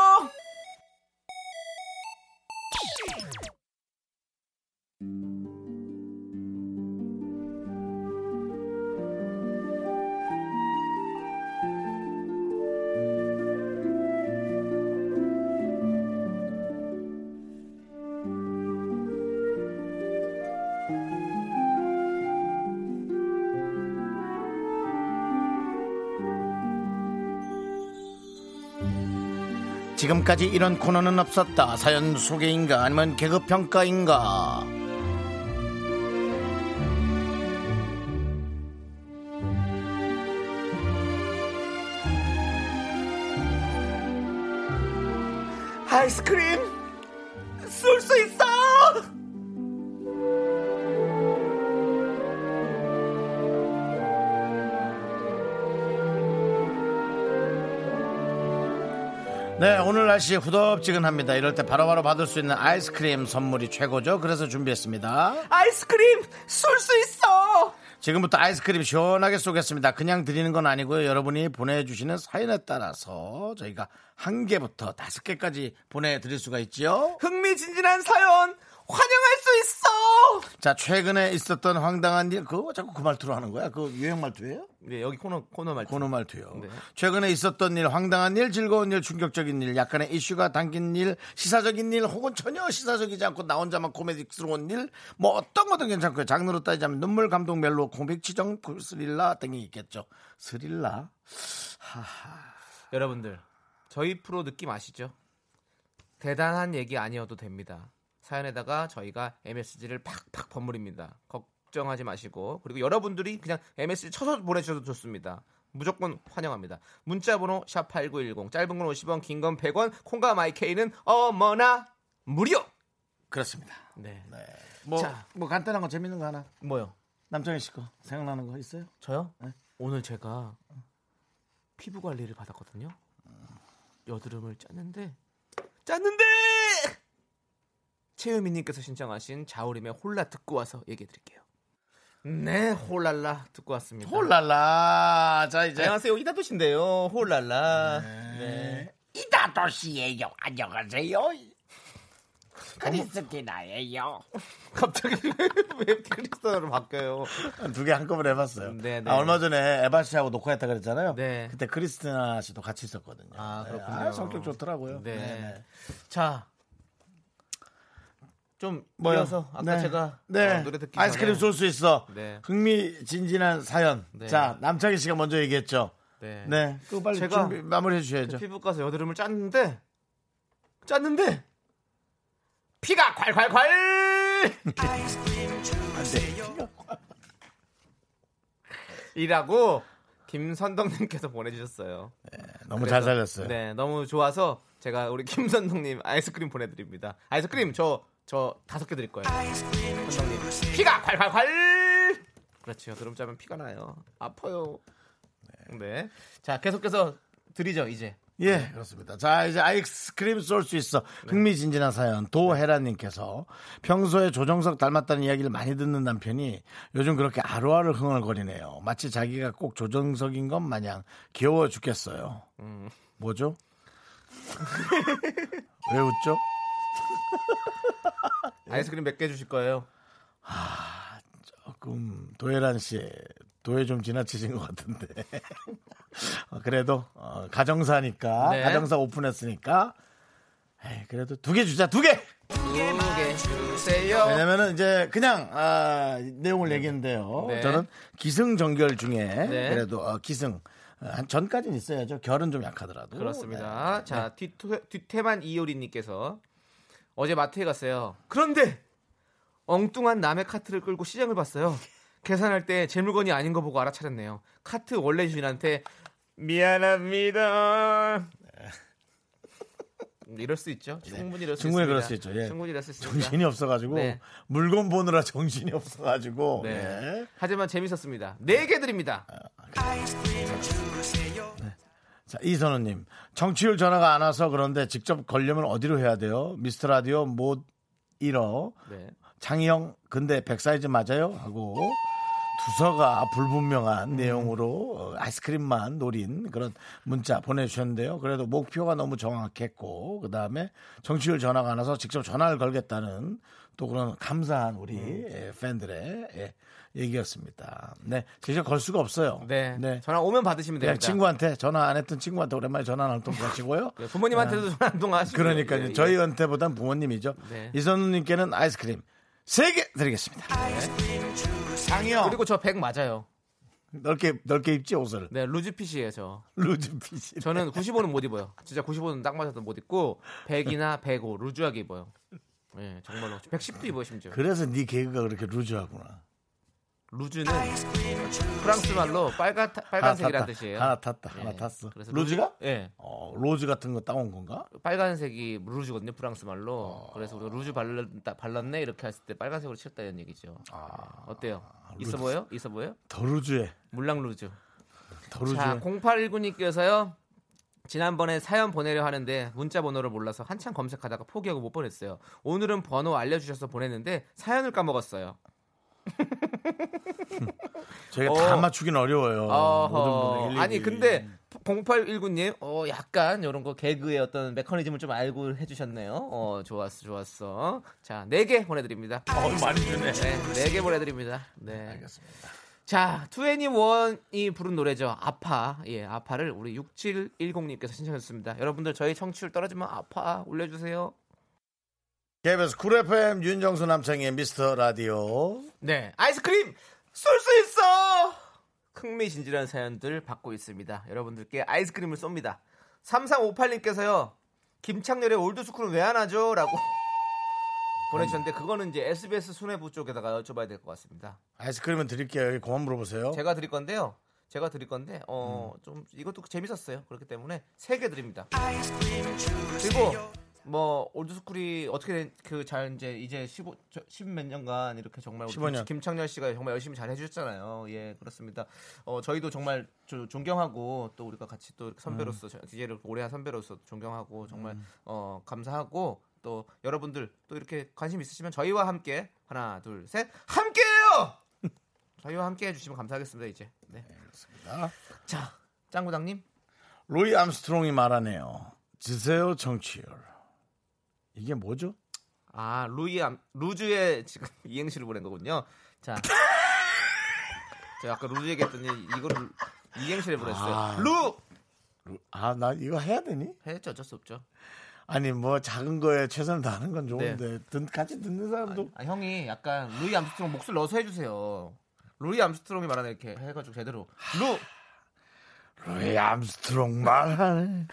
지금까지 이런 코너는 없었다. 사연 소개인가 아니면 개그평가인가 날씨 후덥지근합니다 이럴 때 바로 바로 받을 수 있는 아이스크림 선물이 최고죠 그래서 준비했습니다 아이스크림 쏠 수 있어! 지금부터 아이스크림 시원하게 쏘겠습니다. 그냥 드리는 건 아니고요. 여러분이 보내주시는 사연에 따라서 저희가 한 개부터 다섯 개까지 보내드릴 수가 있지요. 흥미진진한 사연 환영할 수 있어! 자, 최근에 있었던 황당한 일, 그거 자꾸 그 말투로 하는 거야? 그 유행 말투예요? 네, 여기 코너 코너 말투. 코너 말투요. 네. 최근에 있었던 일, 황당한 일, 즐거운 일, 충격적인 일, 약간의 이슈가 담긴 일, 시사적인 일, 혹은 전혀 시사적이지 않고 나 혼자만 코미딕스러운 일, 뭐 어떤 거든 괜찮고요. 장르로 따지자면 눈물, 감동, 멜로, 코믹, 치정, 스릴라 등이 있겠죠. 스릴라? 여러분들 저희 프로 느낌 아시죠? 대단한 얘기 아니어도 됩니다. 사연에다가 저희가 MSG를 팍팍 버무립니다. 걱정하지 마시고 그리고 여러분들이 그냥 MSG 쳐서 보내주셔도 좋습니다. 무조건 환영합니다. 문자번호 샵 #8910 짧은 건 50원, 긴 건 100원, 콩과 마이케이는 어머나 무료. 그렇습니다. 네. 뭐, 자. 뭐 간단한 거 재밌는 거 하나? 뭐요? 남정희 씨 거 생각나는 거 있어요? 저요? 네. 오늘 제가 피부 관리를 받았거든요. 여드름을 짰는데 짰는데 최유미님께서 신청하신 자우림의 홀라 듣고 와서 얘기해 드릴게요. 네, 홀랄라 듣고 왔습니다. 홀랄라. 자, 이제. 안녕하세요, 이다도신데요. 홀랄라. 네. 이다도시예요. 안녕하세요. 크리스티나예요. 갑자기 왜 크리스타로 바뀌어요? 두 개 한꺼번에 해봤어요. 네, 네. 아, 얼마 전에 에바 씨하고 녹화했다 그랬잖아요. 네. 그때 크리스티나 씨도 같이 있었거든요. 아, 네, 그렇군요. 아, 성격 좋더라고요. 네. 네, 네. 자, 좀 뭐요? 이어서 아까 네. 제가 네. 어, 노래 듣기 아이스크림 쏠 수 있어. 네. 흥미진진한 사연. 네. 자, 남창희 씨가 먼저 얘기했죠. 네. 네. 빨리 제가 준비, 마무리해 주셔야죠. 피부과서 여드름을 짰는데 짰는데 피가 콸콸콸 이라고 김선덕님께서 보내주셨어요. 너무 그래서- 잘 살렸어요. 네, 너무 좋아서 제가 우리 김선덕님 아이스크림 보내드립니다. 아이스크림 저 저 다섯 개 드릴 거예요. 피가 콸콸콸. 그렇죠. 여드름 짜면 피가 나요. 아파요. 네. 자 계속해서 드리죠 이제. 예, 그렇습니다. 자, 이제 아이스크림 쏠 수 있어. 네. 흥미진진한 사연. 도혜라님께서 평소에 조정석 닮았다는 이야기를 많이 듣는 남편이 요즘 그렇게 아루아를 흥얼거리네요. 마치 자기가 꼭 조정석인 것 마냥 귀여워 죽겠어요. 음. 뭐죠? 왜 웃죠? 아이스크림 몇 개 주실 거예요? 조금 도혜란 씨 도혜 좀 지나치신 것 같은데 어, 그래도 어, 가정사니까 네. 가정사 오픈했으니까 에이, 그래도 두 개 주자 두 개. 두 개 주세요. 왜냐면은 이제 그냥 아, 내용을 얘기했는데요. 네. 저는 기승전결 중에 네. 그래도 어, 기승 어, 한 전까지는 있어야죠. 결은 좀 약하더라도 그렇습니다. 네. 자, 뒤토, 뒤태만 이효리님께서 어제 마트에 갔어요. 그런데 엉뚱한 남의 카트를 끌고 시장을 봤어요. 계산할 때 제 물건이 아닌 거 보고 알아차렸네요. 카트 원래 주인한테 미안합니다. 이럴 수 있죠. 충분히 이럴 수 네. 충분히 있습니다. 그럴 수 있죠. 예. 충분히 이럴 수 있습니다. 정신이 없어가지고 네. 물건 보느라 정신이 없어가지고 네. 네. 하지만 재밌었습니다. 네 개 드립니다. 자, 이선우님, 청취율 전화가 안 와서 그런데 직접 걸려면 어디로 해야 돼요? 미스터 라디오 못 잃어. 네. 창희형, 근데 백사이즈 맞아요? 하고 두서가 불분명한 내용으로 어, 아이스크림만 노린 그런 문자 보내주셨는데요. 그래도 목표가 너무 정확했고, 그 다음에 청취율 전화가 안 와서 직접 전화를 걸겠다는 또 그런 감사한 우리 예, 팬들의 예, 얘기였습니다. 네, 직접 걸 수가 없어요. 네. 네. 전화 오면 받으시면 됩니다. 친구한테 전화 안 했던 친구한테 오랜만에 전화 한통 하시고요. 네, 부모님한테도 전화 한통 하시고 그러니까요. 예, 예. 저희한테보단 부모님이죠. 네. 이선우님께는 아이스크림 3개 드리겠습니다. 장이요. 그리고 저 100 맞아요. 넓게, 넓게 입지 옷을. 네, 루즈핏이에요, 저. 루즈핏이. 저는 95는 못 입어요. 진짜 95는 딱 맞아도 못 입고 100이나 105 루즈하게 입어요. 네, 정말로 110도 입어요 심지어. 그래서 네 개그가 그렇게 루즈하구나. 루즈는 프랑스 말로 빨간 빨간색이라는 뜻이에요. 하나 탔다. 예. 하나 탔어. 그래서 루즈가? 예. 어, 로즈 같은 거 따온 건가? 빨간색이 루즈거든요, 프랑스 말로. 그래서 우리가 루즈 발랐다, 발랐네 이렇게 했을 때 빨간색으로 칠했다는 얘기죠. 어때요? 있어 보여? 있어 보여? 더 루즈해. 물랑 루즈. 더 루즈해. 자, 0819님께서요. 지난번에 사연 보내려 하는데 문자 번호를 몰라서 한참 검색하다가 포기하고 못 보냈어요. 오늘은 번호 알려주셔서 보냈는데 사연을 까먹었어요. 저희가 어. 다 맞추긴 어려워요. 모든. 분들. 아니 근데 0819님, 어 약간 이런 거 개그의 어떤 메커니즘을 좀 알고 해주셨네요. 어 좋았어, 좋았어. 자, 네 개 보내드립니다. 어, 많이 주네. 네, 네 개 보내드립니다. 네. 알겠습니다. 자, 2NE1이 부른 노래죠. 아파. 예, 아파를 우리 6710님께서 신청했습니다. 여러분들 저희 청취율 떨어지면 아파 올려주세요. KBS 쿨 FM 윤정수 남창희의 미스터 라디오. 네, 아이스크림 쏠 수 있어. 흥미진진한 사연들 받고 있습니다. 여러분들께 아이스크림을 쏩니다. 3358님께서요. 김창렬의 올드스쿨은 왜 안 하죠? 라고 보내주셨는데 그거는 이제 SBS 수뇌부 쪽에다가 여쭤봐야 될 것 같습니다. 아이스크림은 드릴게요. 그만 물어보세요. 제가 드릴 건데요. 제가 드릴 건데 어 좀 이것도 재밌었어요. 그렇기 때문에 세 개 드립니다. 그리고 뭐 올드스쿨이 어떻게 그 잘 이제 이제 15 10몇 년간 이렇게 정말 우리 15년. 김창렬 씨가 정말 열심히 잘 해주셨잖아요. 예 그렇습니다. 어 저희도 정말 조- 존경하고 또 우리가 같이 또 선배로서 DJ를 오래 한 선배로서 존경하고 정말 어 감사하고 또 여러분들 또 이렇게 관심 있으시면 저희와 함께 하나 둘 셋 함께해요. 저희와 함께 해주시면 감사하겠습니다. 이제 네. 자 짱구장님 로이 암스트롱이 말하네요. 주세요 정치율. 이게 뭐죠? 아 루이 암- 루즈의 지금 이행시를 보낸 거군요. 자 제가 아까 루즈 얘기했더니 이거를 이행시를 보냈어요. 아. 루 아 나 이거 해야 되니? 했죠 어쩔 수 없죠. 아니 뭐 작은 거에 최선을 다하는 건 좋은데 듣- 같이 듣는 사람도 아, 형이 약간 루이 암스트롱 목소리 넣어서 해주세요. 루이 암스트롱이 말하는 이렇게 해가지고 제대로 루 루이 암스트롱 말하네.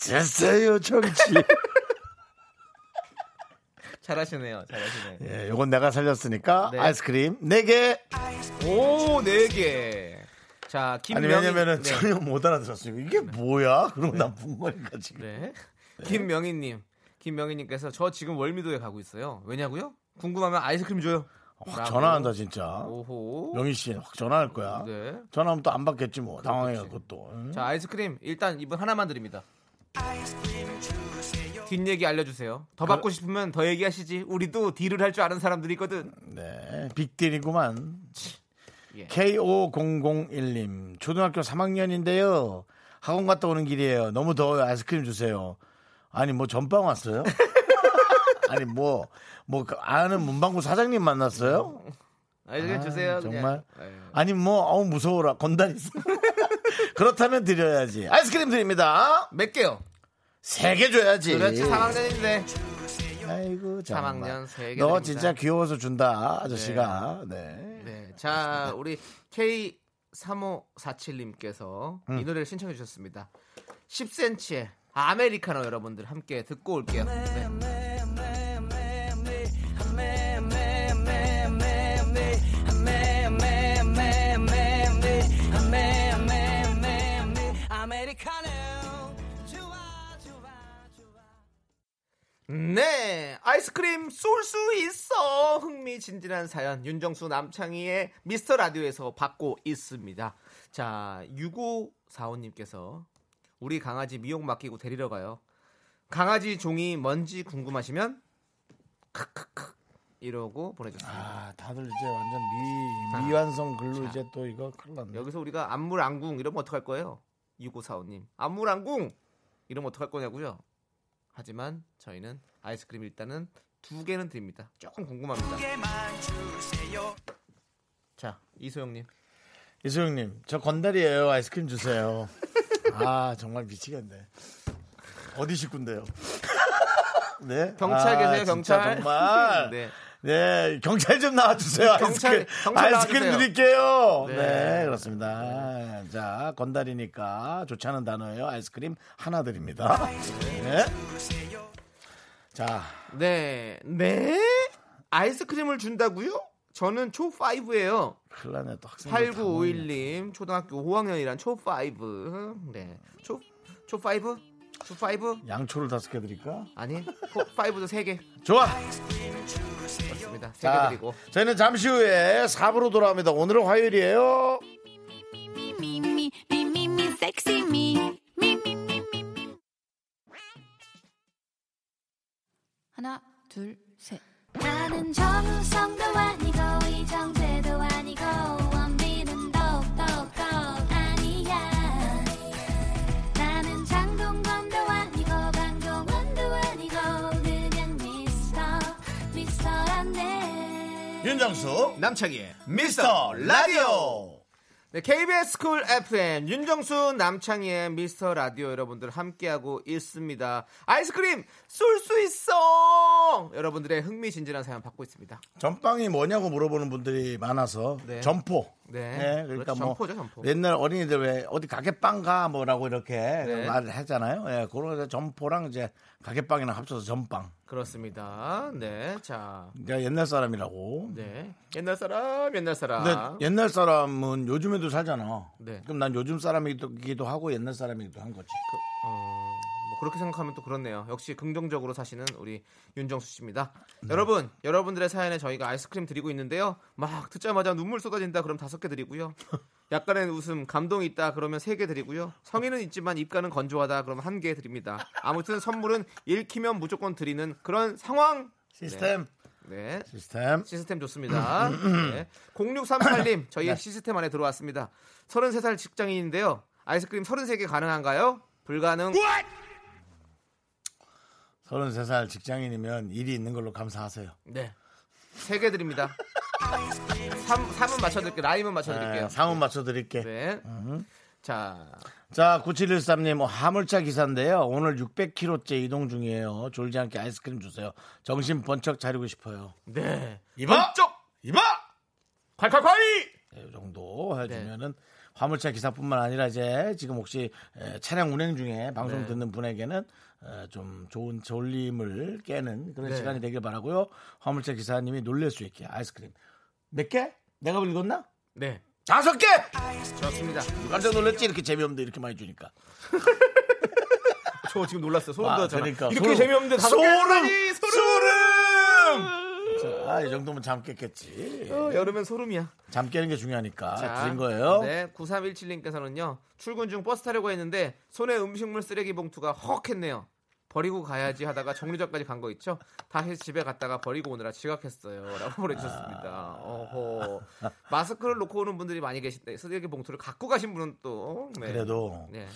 됐어요 정치. 잘하시네요. 잘하시네. 예, 요건 내가 살렸으니까 네. 아이스크림 4개. 오, 네 개. 자, 아니 김명희. 왜냐면은 네. 전혀 못 알아들었어요. 이게 뭐야? 그러고 난 분머리가 지금. 네. 김명희 님. 김명희 님께서 저 지금 월미도에 가고 있어요. 왜냐고요? 궁금하면 아이스크림 줘요. 확. 전화한다 진짜. 오호. 명희 씨확 전화할 거야. 네. 전화하면 또 안 받겠지 뭐. 당황해갖고 또. 응? 자, 아이스크림 일단 이분 하나만 드립니다. 뒷얘기 알려주세요. 더 받고 싶으면 더 얘기하시지. 우리도 딜을 할 줄 아는 사람들이 있거든. 네, 빅딜이구만. 예. K5001님, 초등학교 3학년인데요. 학원 갔다 오는 길이에요. 너무 더워요. 아이스크림 주세요. 아니, 뭐 전빵 왔어요? 아니, 뭐, 뭐, 그 아는 문방구 사장님 만났어요? 아이스크림 아, 주세요. 정말? 그냥. 예. 아니, 뭐, 어우, 무서워라. 건달 있어. 그렇다면 드려야지. 아이스크림 드립니다. 몇 개요? 세 개 줘야지. 그렇지, 3학년인데. 아이고, 정말. 3학년 세 개. 너 드립니다. 진짜 귀여워서 준다, 아저씨가. 네. 네. 자, 우리 K3547님께서 음. 이 노래를 신청해 주셨습니다. 10cm의 아메리카노 여러분들 함께 듣고 올게요. 네. 네, 아이스크림 쏠 수 있어. 흥미진진한 사연 윤정수 남창희의 미스터 라디오에서 받고 있습니다. 자, 6545님께서 우리 강아지 미용 맡기고 데리러 가요. 강아지 종이 뭔지 궁금하시면 크크크 이러고 보내줬습니다. 아, 다들 이제 완전 미, 미완성 글로 자. 이제 또 이거 큰일 났네. 여기서 우리가 안물 안궁 이러면 어떡할 거예요? 6545님. 안물 안궁 이러면 어떡할 거냐고요? 하지만 저희는 아이스크림 일단은 두 개는 드립니다. 조금 궁금합니다. 자, 이소영님. 이소영님, 저 건달이에요. 아이스크림 주세요. 아, 정말 미치겠네. 어디 식구인데요? 네. 경찰 아, 계세요, 진짜 경찰. 정말. 네. 네, 경찰 좀 나와주세요. 경찰, 아이스크림, 경찰 아이스크림 나와주세요. 드릴게요. 네. 네. 그렇습니다. 자, 건달이니까 좋지 않은 단어예요. 아이스크림 하나 드립니다. 네. 자, 네. 네? 아이스크림을 준다고요? 저는 초5예요. 큰일 나네. 또 모이네. 8951님, 초등학교 5학년이란 초5. 네. 초, 초5? 초5? 양초를 다섯 개 드릴까? 아니, 5도 3개. 좋아. 맞습니다. 3개 자, 드리고. 저희는 잠시 후에 4부로 돌아옵니다. 오늘은 화요일이에요. 하나, 둘, 셋. 나는 정우성도 아니고 이정재도 아니고 윤정수 남창희의 미스터 라디오. 네, KBS 쿨 FM 윤정수 남창희의 미스터 라디오 여러분들 함께하고 있습니다. 아이스크림 쏠 수 있어. 여러분들의 흥미진진한 사연 받고 있습니다. 전빵이 뭐냐고 물어보는 분들이 많아서 네. 점포. 네. 그러니까 그렇죠. 뭐 점포죠, 점포. 옛날 어린이들 왜 어디 가게빵 가 뭐라고 이렇게 네. 말을 했잖아요. 예, 그런 점포랑 이제 가게빵이랑 합쳐서 점빵. 그렇습니다. 네, 자, 내가 옛날 사람이라고. 네 옛날 사람, 옛날 사람. 근데 옛날 사람은 요즘에도 살잖아. 네. 그럼 난 요즘 사람이기도 하고 옛날 사람이기도 한 거지. 어, 뭐 그렇게 생각하면 또 그렇네요. 역시 긍정적으로 사시는 우리 윤정수 씨입니다. 여러분, 여러분들의 사연에 저희가 아이스크림 드리고 있는데요. 막 듣자마자 눈물 쏟아진다 그럼 다섯 개 드리고요. 약간의 웃음, 감동이 있다 그러면 세 개 드리고요. 성의는 있지만 입가는 건조하다 그러면 한 개 드립니다. 아무튼 선물은 읽히면 무조건 드리는 그런 상황. 시스템. 네. 시스템. 시스템 좋습니다. 네. 0638님, 저희 시스템 안에 들어왔습니다. 33살 직장인인데요. 아이스크림 33개 가능한가요? 불가능. 33살 직장인이면 일이 있는 걸로 감사하세요. 네. 3개 드립니다. 3, 3은 맞춰드릴게요. 라임은 맞춰드릴게요. 네, 상은 맞춰 드릴게. 네. 자, 자, 9713님, 화물차 기사인데요. 오늘 600km째 이동 중이에요. 졸지 않게 아이스크림 주세요. 정신 번쩍 차리고 싶어요. 네. 이봐! 쪽 이봐! 콸콸콸! 네, 이 정도 해주면은 화물차 기사뿐만 아니라 이제 지금 혹시 에, 차량 운행 중에 방송 네. 듣는 분에게는 에, 좀 좋은 졸림을 깨는 그런 네. 시간이 되길 바라고요. 화물차 기사님이 놀랄 수 있게 아이스크림 몇 개? 내가 읽었나? 네. 다섯 개! 좋습니다. 깜짝 놀랐지 이렇게 재미없는데 이렇게 많이 주니까. 저 지금 놀랐어요. 소름 아, 돋았잖아. 그러니까. 이렇게 소름. 재미없는데 다섯! 개라니 소름! 자, 아, 이 정도면 잠 깼겠지. 어, 여름엔 소름이야. 잠 깨는 게 중요하니까 자, 드린 거예요. 네, 9317님께서는요. 출근 중 버스 타려고 했는데 손에 음식물 쓰레기 봉투가 헉 했네요. 버리고 가야지 하다가 정류장까지 간 거 있죠? 다시 집에 갔다가 버리고 오느라 지각했어요. 라고 보내주셨습니다. 어허. 마스크를 놓고 오는 분들이 많이 계신데 쓰레기 봉투를 갖고 가신 분은 또. 네. 그래도 네.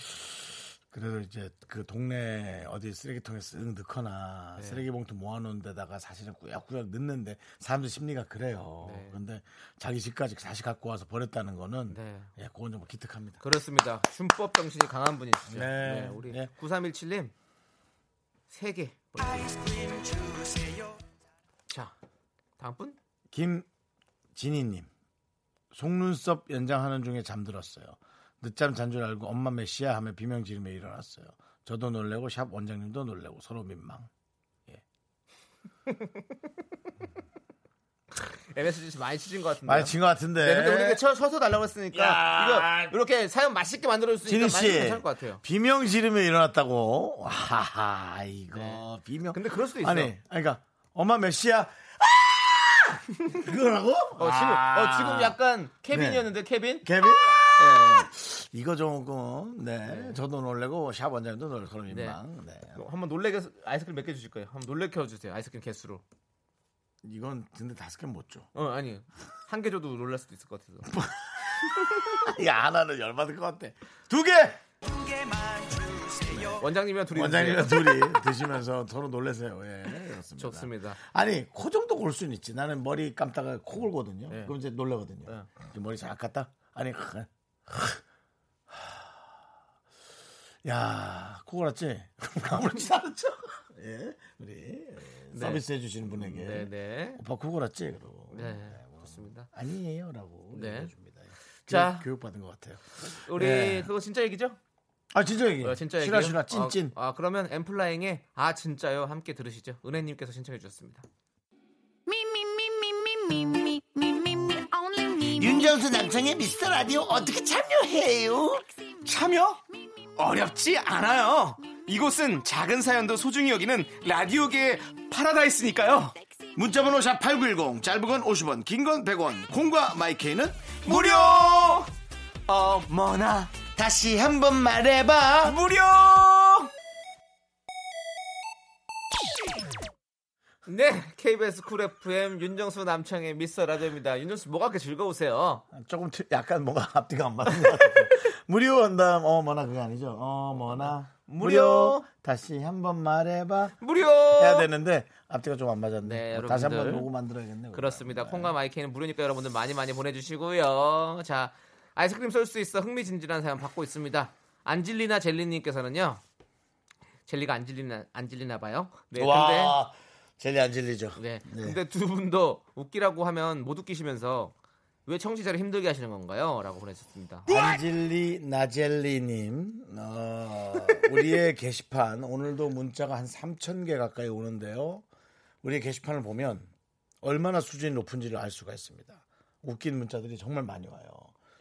그래도 이제 그 동네 어디 쓰레기통에 쓱 넣거나 네. 쓰레기 봉투 모아놓은 데다가 사실은 꾸역꾸역 넣는데 사람들 심리가 그래요. 네. 근데 자기 집까지 다시 갖고 와서 버렸다는 거는 네. 예, 그건 좀 기특합니다. 그렇습니다. 준법 정신이 강한 분이시죠. 네. 네, 우리 네. 9317님 세 개. 자, 다음 분? 김진희님 속눈썹 연장하는 중에 잠들었어요. 늦잠 잔 줄 알고 엄마 메시아 하며 비명 지르며 일어났어요. 저도 놀래고 샵 원장님도 놀래고 서로 민망. MSG 많이 치신 것 같은데. 많이 친 것 같은데. 네, 근데 우리가 쳐, 쳐서 달라고 했으니까 야. 이거 이렇게 사연 맛있게 만들어 줄수 있으니까 진희 많이 씨 괜찮을 것 같아요. 비명 지르며 일어났다고. 하하 이거 네. 비명. 근데 그럴 수도 있어. 아니, 아니, 그러니까 엄마 메시아. 아! 그거라고? 어, 지금 어, 지금 약간 케빈이었는데 케빈? 개비? 네. 이거 조금 네. 저도 놀래고 샵 원장님도 놀래고 그런 네. 민망. 네. 어, 한번 놀래게 아이스크림 몇 개 주실 거예요. 한번 놀래켜 주세요. 아이스크림 개수로. 이건 근데 다섯 개 못 줘. 어, 아니. 한 개 줘도 놀랄 수도 있을 것 같아서. 야 하나는 열받을 것 같아. 두 개. 원장님이랑 둘이 원장님이랑. 둘이 드시면서 서로 놀래세요. 예, 그렇습니다. 좋습니다. 아니 코 정도 골 수는 있지. 나는 머리 감다가 코 골거든요. 네. 그럼 이제 놀라거든요. 네. 머리 잘 갔다. 아니, 야, 그거 알았지? 아무렇지 않았죠? 예, 우리 네. 서비스 해주시는 분에게. 네, 네. 오빠 그거 알았지? 네, 그러고. 네, 네 그렇습니다. 아니에요, 라고. 네. 얘기해줍니다. 예. 자. 교육받은 것 같아요. 우리 네. 그거 진짜 얘기죠? 아 진짜 얘기. 어, 진짜 얘기. 실화 실화 찐찐. 어, 아, 아 그러면 엠플라잉의 아 진짜요 함께 들으시죠. 은혜님께서 신청해 주셨습니다. 윤정수 남성의 미스터 라디오 어떻게 참여해요? 참여? 어렵지 않아요. 이곳은 작은 사연도 소중히 여기는 라디오계의 파라다이스니까요. 문자번호 샵8910 짧은 건 50원 긴 건 100원 콩과 my K는 무료! 어머나, 다시 한번 말해봐 무료! 네, KBS 쿨 FM 윤정수 남창희의 미스터 라디오입니다. 윤정수 뭐가 그렇게 즐거우세요? 조금 트- 약간 뭐가 앞뒤가 안 맞는 것 같아요 무료 한 다음 어머나 그게 아니죠 어머나 무료 다시 한 번 말해봐 무료! 해야 되는데 앞뒤가 좀 안 맞았네 네, 어, 다시 한번 여러분들. 로고 만들어야겠네 그거. 그렇습니다. 콩과 마이크는 무료니까 여러분들 많이 많이 보내주시고요. 자, 아이스크림 쏠 수 있어 흥미진진한 사연 받고 있습니다. 안질리나 젤리님께서는요. 젤리가 안 질리나 안 질리나 봐요. 네, 근데 와 젤리 안 질리죠 네, 네. 근데 두 분도 웃기라고 하면 못 웃기시면서 왜 청취자를 힘들게 하시는 건가요?라고 보내셨습니다. 안질리 나젤리님. 어, 우리의 게시판 오늘도 문자가 한 3천 개 가까이 오는데요. 우리의 게시판을 보면 얼마나 수준이 높은지를 알 수가 있습니다. 웃긴 문자들이 정말 많이 와요.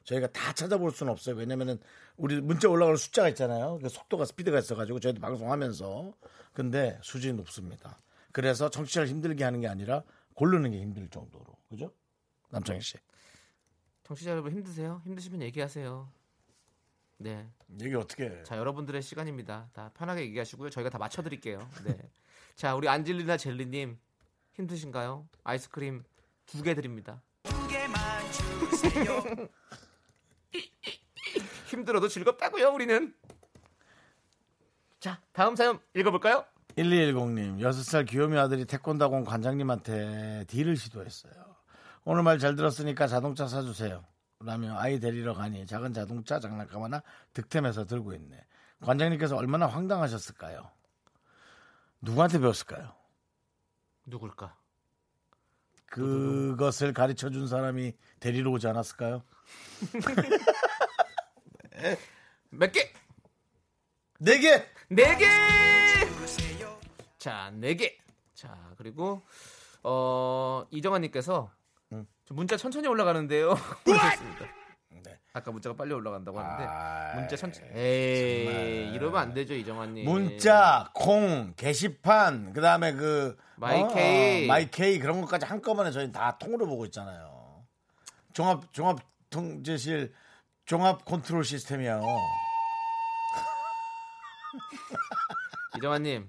저희가 다 찾아볼 수는 없어요. 왜냐면은 우리 문자 올라가는 숫자가 있잖아요. 그 속도가 스피드가 있어가지고 저희도 방송하면서. 근데 수준이 높습니다. 그래서 청취자를 힘들게 하는 게 아니라 고르는 게 힘들 정도로. 그죠? 남창희 씨 청취자 여러분 힘드세요? 힘드시면 얘기하세요. 네, 얘기 어떻게 해 자 여러분들의 시간입니다. 다 편하게 얘기하시고요. 저희가 다 맞춰드릴게요. 네, 자 우리 안질리나 젤리님 힘드신가요? 아이스크림 두 개 드립니다. 힘들어도 즐겁다고요, 우리는. 자, 다음 사연 읽어볼까요? 1210님, 6살 귀요미 아들이 태권도학원 관장님한테 딜을 시도했어요. 오늘 말 잘 들었으니까 자동차 사주세요. 라며 아이 데리러 가니 작은 자동차 장난감 하나 득템해서 들고 있네. 관장님께서 얼마나 황당하셨을까요? 누구한테 배웠을까요? 누굴까? 그것을 가르쳐 준 사람이 데리러 오지 않았을까요? 몇 개? 네 개! 네 개! 자, 네 개. 자, 그리고, 어, 이정환님께서 저 문자 천천히 올라가는데요. 보내셨습니다. 네. 아까 문자가 빨리 올라간다고 하는데 아이, 문자 천천히. 에이, 이러면 안 되죠, 이정환님. 문자, 콩, 게시판, 그 다음에 그 마이케이. 어, 마이케이 그런 것까지 한꺼번에 저희 다 통으로 보고 있잖아요. 종합 종합 통제실 종합 컨트롤 시스템이요. 이정환님,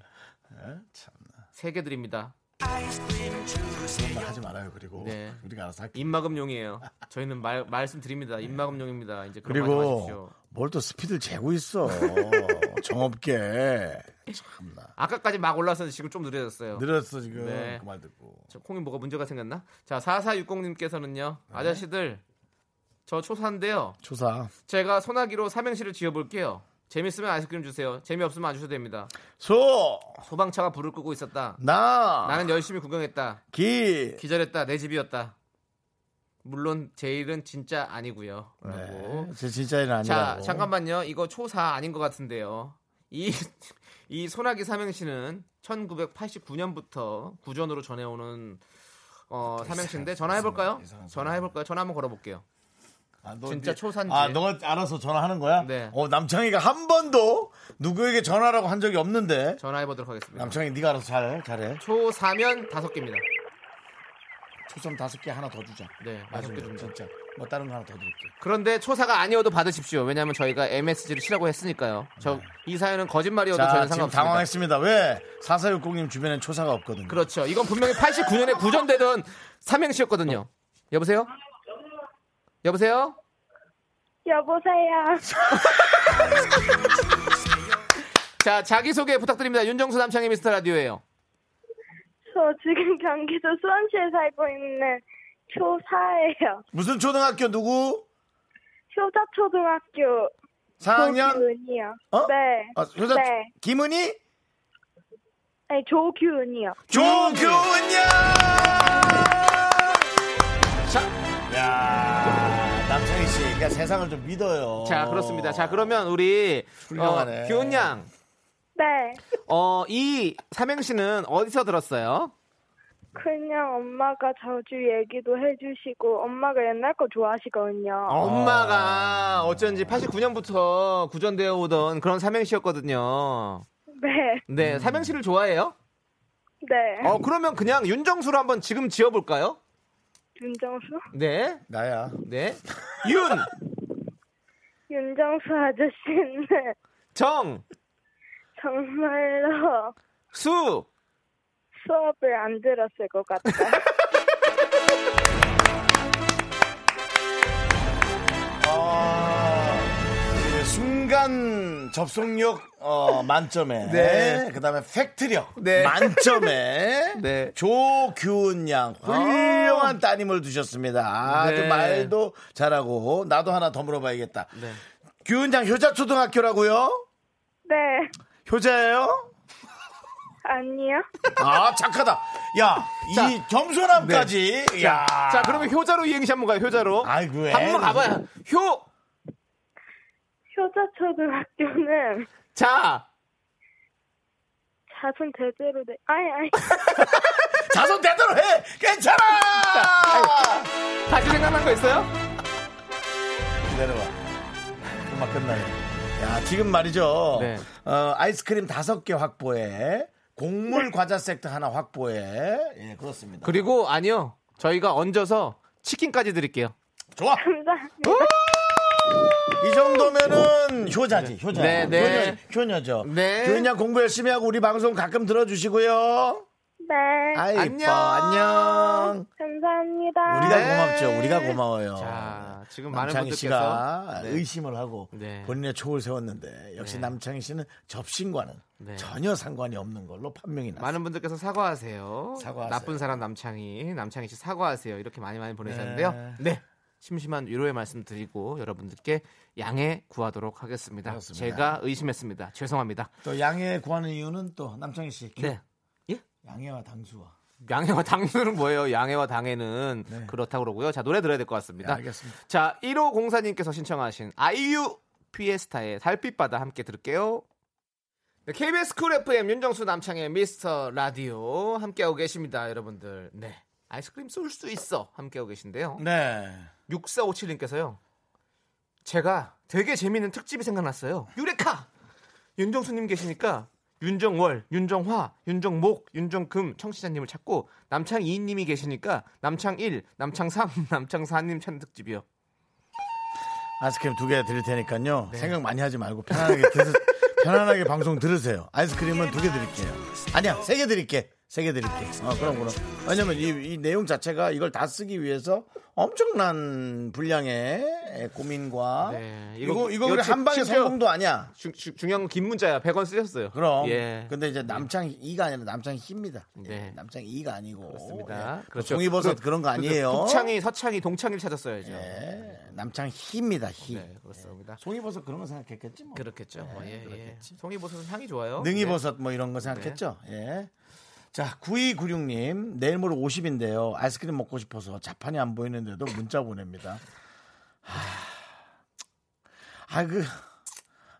참세개 드립니다. 그런 말 하지 말아요. 그리고 네. 우리가 알아서 할게요. 입막음용이에요. 저희는 말, 말씀드립니다. 입막음용입니다. 이제 그런 그리고. 뭘 또 스피드를 재고 있어. 정없게. 참나. 아까까지 막 올라왔었는데 지금 좀 느려졌어요. 느렸어 지금 네. 그말 듣고. 저 콩이 뭐가 문제가 생겼나? 자, 4460님께서는요. 네. 아저씨들, 저 초사인데요. 초사. 제가 소나기로 삼행시를 지어볼게요. 재밌으면 아이스크림 주세요. 재미없으면 안 주셔도 됩니다. 소, 소방차가 불을 끄고 있었다. 나, 나는 열심히 구경했다. 기. 기절했다. 내 집이었다. 물론 제 일은 진짜 아니고요. 라고. 네, 제 진짜 일은 아니라고. 자, 잠깐만요. 이거 초사 아닌 것 같은데요. 이, 이 소나기 삼행시는 1989년부터 구전으로 전해오는 어, 삼행시인데 전화해볼까요? 전화해볼까요? 전화 한번 걸어볼게요. 아, 너 진짜 초산지. 아, 너가 알아서 전화하는 거야? 네. 어, 남창희가 한 번도 누구에게 전화라고 한 적이 없는데. 전화해보도록 하겠습니다. 남창희 네가 알아서 잘 잘해. 초사면 다섯 개입니다. 초점 다섯 개 하나 더 주자. 네, 다섯 개 나중에 줍니다. 진짜. 뭐 다른 거 하나 더 드릴게. 그런데 초사가 아니어도 받으십시오. 왜냐하면 저희가 MSG를 치라고 했으니까요. 저이 사연은 거짓말이어도 자, 지금 상관없습니다. 당황했습니다. 왜? 4460님 주변엔 초사가 없거든요. 그렇죠. 이건 분명히 89년에 구전되던 삼행시였거든요. 여보세요? 여보세요? 여보세요. 자, 자기소개 부탁드립니다. 윤정수 남창의 미스터 라디오예요. 저 지금 경기도 수원시에 살고 있는 초4예요. 무슨 초등학교 누구? 효자초등학교 4학년? 조규은이요. 어? 네. 아, 효자 네. 김은희? 아니, 조규은이요. 조규은양! 자, 야, 그러니까 세상을 좀 믿어요. 자, 그렇습니다. 자, 그러면 우리 어, 훌륭하네. 규은 양, 네. 어, 이 삼행시는 어디서 들었어요? 그냥 엄마가 자주 얘기도 해주시고 엄마가 옛날 거 좋아하시거든요. 엄마가 어쩐지 89년부터 구전되어 오던 그런 삼행시였거든요. 네. 네, 삼행시를 좋아해요? 네. 어, 그러면 그냥 윤정수로 한번 지금 지어볼까요? 윤정수? 네, 나야. 네. 윤, 윤정수 아저씨는 정, 정말로 수. 수업을 안 들었을 것 같아요. 어, 그 순간 접속력 어, 만점에 네. 그다음에 팩트력 네. 만점에 네. 조규은 양 훌륭한 따님을 두셨습니다. 아주 네. 말도 잘하고 나도 하나 더 물어봐야겠다. 네. 규은 양 효자 초등학교라고요? 네. 효자예요? 아니요. 아 착하다. 야 자, 이 겸손함까지. 야. 자, 그러면 효자로 이행시 한번 가요, 효자로. 아이고 왜? 한번 가봐요. 효, 효자초등학교는 자. 자손 제대로 돼. 아니 아니. 자손 대대로 해. 괜찮아. 다시 생각난 거 있어요? 기다려봐. 음악 끝나네. 야, 지금 말이죠. 네. 어, 아이스크림 다섯 개 확보에 곡물 과자 세트 하나 확보에 예, 그렇습니다. 그리고 아니요. 저희가 얹어서 치킨까지 드릴게요. 좋아. 감사합니다. 이 정도면은 효자지, 효자. 네, 네. 효녀, 효녀 죠. 네. 교인 양 공부 열심히 하고 우리 방송 가끔 들어주시고요. 네. 아이, 안녕. 이뻐. 안녕. 감사합니다. 우리가 네. 고맙죠. 우리가 고마워요. 자, 지금 많은 남창희 분들께서 씨가 네. 의심을 하고 네. 본인의 촉을 세웠는데 역시 네. 남창희 씨는 접신과는 네. 전혀 상관이 없는 걸로 판명이 났어요. 많은 분들께서 사과하세요. 사과하세요. 나쁜 사람 남창희, 남창희 씨 사과하세요. 이렇게 많이 많이 보내셨는데요. 네. 심심한 위로의 말씀 드리고 여러분들께 양해 구하도록 하겠습니다. 그렇습니다. 제가 의심했습니다. 죄송합니다. 또 양해 구하는 이유는 또 남창희 씨. 네. 예? 양해와 당수와. 양해와 당수는 뭐예요? 양해와 당해는 네. 그렇다고 그러고요. 자, 노래 들어야 될 것 같습니다. 알겠습니다. 자, 1504님께서 신청하신 아이유 피에스타의 달빛바다 함께 들을게요. 네, KBS 쿨 FM 윤정수 남창희의 미스터 라디오 함께하고 계십니다, 여러분들. 네. 아이스크림 쏠 수 있어 함께하고 계신데요. 네. 6457님께서요. 제가 되게 재밌는 특집이 생각났어요. 유레카! 윤정수님 계시니까 윤정월, 윤정화, 윤정목, 윤정금 청취자님을 찾고 남창이님이 계시니까 남창1, 남창3, 남창4님 찾는 특집이요. 아이스크림 두 개 드릴 테니까요. 네. 생각 많이 하지 말고 편안하게 드, 편안하게 방송 들으세요. 아이스크림은 두 개 드릴게요. 아니야, 세 개 드릴게. 세 개 드릴게. 어, 그럼 그럼. 왜냐면 이, 이 내용 자체가 이걸 다 쓰기 위해서 엄청난 분량의 고민과 네, 이거 이거- 그냥 한 방에 심지어- 성공도 아니야. 주- 주- 중요한 건 긴 문자야. 100원 쓰셨어요. 그럼. 예. 근데 이제 남창 이가 아니라 남창 희입니다. 네. 남창 이가 아니고. 그렇습니다. 예. 그렇죠. 그- 그런 거 그죠. 아니에요. 북창이, 서창이, 동창이를 찾았어야죠. 예. 남창 희입니다. 희. 네, 그렇습니다. 송이버섯 그런 거 생각했겠지 뭐. 그렇겠죠. 뭐, 예, 예. 그렇겠지. 송이버섯은 향이 좋아요. 능이버섯 뭐 이런 거 생각했죠. 예. 자, 9296님, 내일 모레 50인데요. 아이스크림 먹고 싶어서 자판이 안 보이는데도 문자 보냅니다. 하... 아, 그,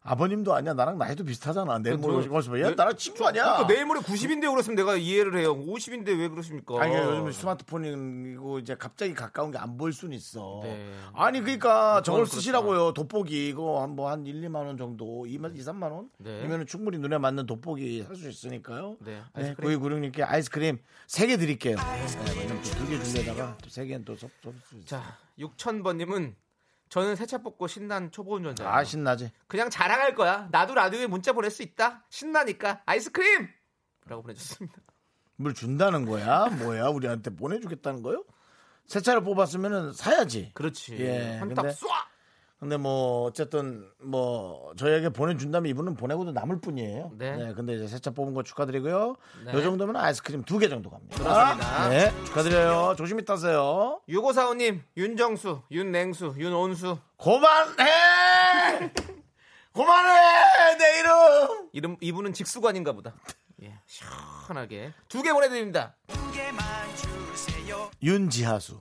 아버님도 아니야. 나랑 나이도 비슷하잖아. 내일 모레 그, 50. 야, 네. 나랑 친구 아니야. 그러니까 내일 모레 90인데 그랬으면 내가 이해를 해요. 50인데 왜 그러십니까? 아니, 요즘 스마트폰이고 이제 갑자기 가까운 게 안 보일 수는 있어. 네. 아니, 그러니까 저걸 그렇죠. 쓰시라고요. 돋보기 이거 한 뭐 한 1, 2만 원 정도, 2, 2 3만 원? 네. 이면은 충분히 눈에 맞는 돋보기 살 수 있으니까요. 네, 네, 아이스크림. 9296님께 아이스크림 3개 드릴게요. 네, 왜냐면 두개 주려다가 또 3개는 또 섭, 섭, 섭. 자, 6000번님은 저는 세차 뽑고 신난 초보 운전자예요. 아, 신나지? 그냥 자랑할 거야. 나도 라디오에 문자 보낼 수 있다. 신나니까 아이스크림! 라고 보내줬습니다. 물 준다는 거야? 뭐야? 우리한테 보내주겠다는 거요? 새 차를 뽑았으면은 사야지. 그렇지. 예, 근데- 쏴! 근데 뭐 어쨌든 뭐 저희에게 보내준다면 이분은 보내고도 남을 뿐이에요. 네. 근데 이제 새차 뽑은 거 축하드리고요. 네. 요 정도면 아이스크림 두 개 정도 갑니다. 그렇습니다. 네, 축하드려요. 조심히 타세요. 6545님, 윤정수, 윤냉수, 윤온수. 그만해! 그만해! 내 이름! 이름, 이분은 직수관인가 보다. 예, 시원하게. 두 개 보내드립니다. 윤지하수.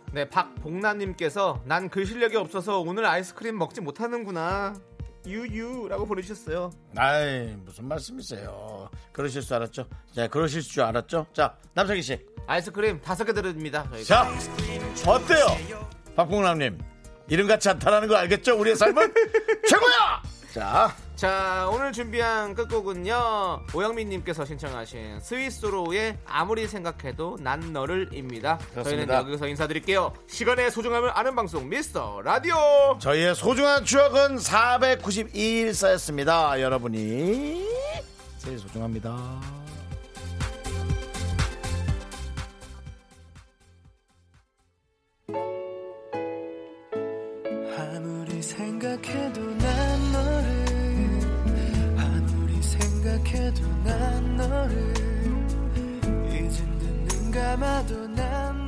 네, 박복남님께서 난 그 실력이 없어서 오늘 아이스크림 먹지 못하는구나. 유유라고 보내주셨어요. 아이 무슨 말씀이세요? 그러실 줄 알았죠? 자 그러실 줄 알았죠? 자 남창희 씨, 아이스크림 다섯 개 드립니다. 저희가. 자 어때요? 박봉남님 이름 같이 않다라는 거 알겠죠? 우리의 삶은 최고야. 자 자, 오늘 준비한 끝곡은요. 오영민님께서 신청하신 스위스로의 아무리 생각해도 난 너를입니다. 저희는 그렇습니다. 여기서 인사드릴게요. 시간의 소중함을 아는 방송 미스터 라디오. 저희의 소중한 추억은 492일 쌓였습니다. 여러분이 제일 소중합니다. 아무리 생각해도 생각해도 난 너를 이젠 듣는 감아도 난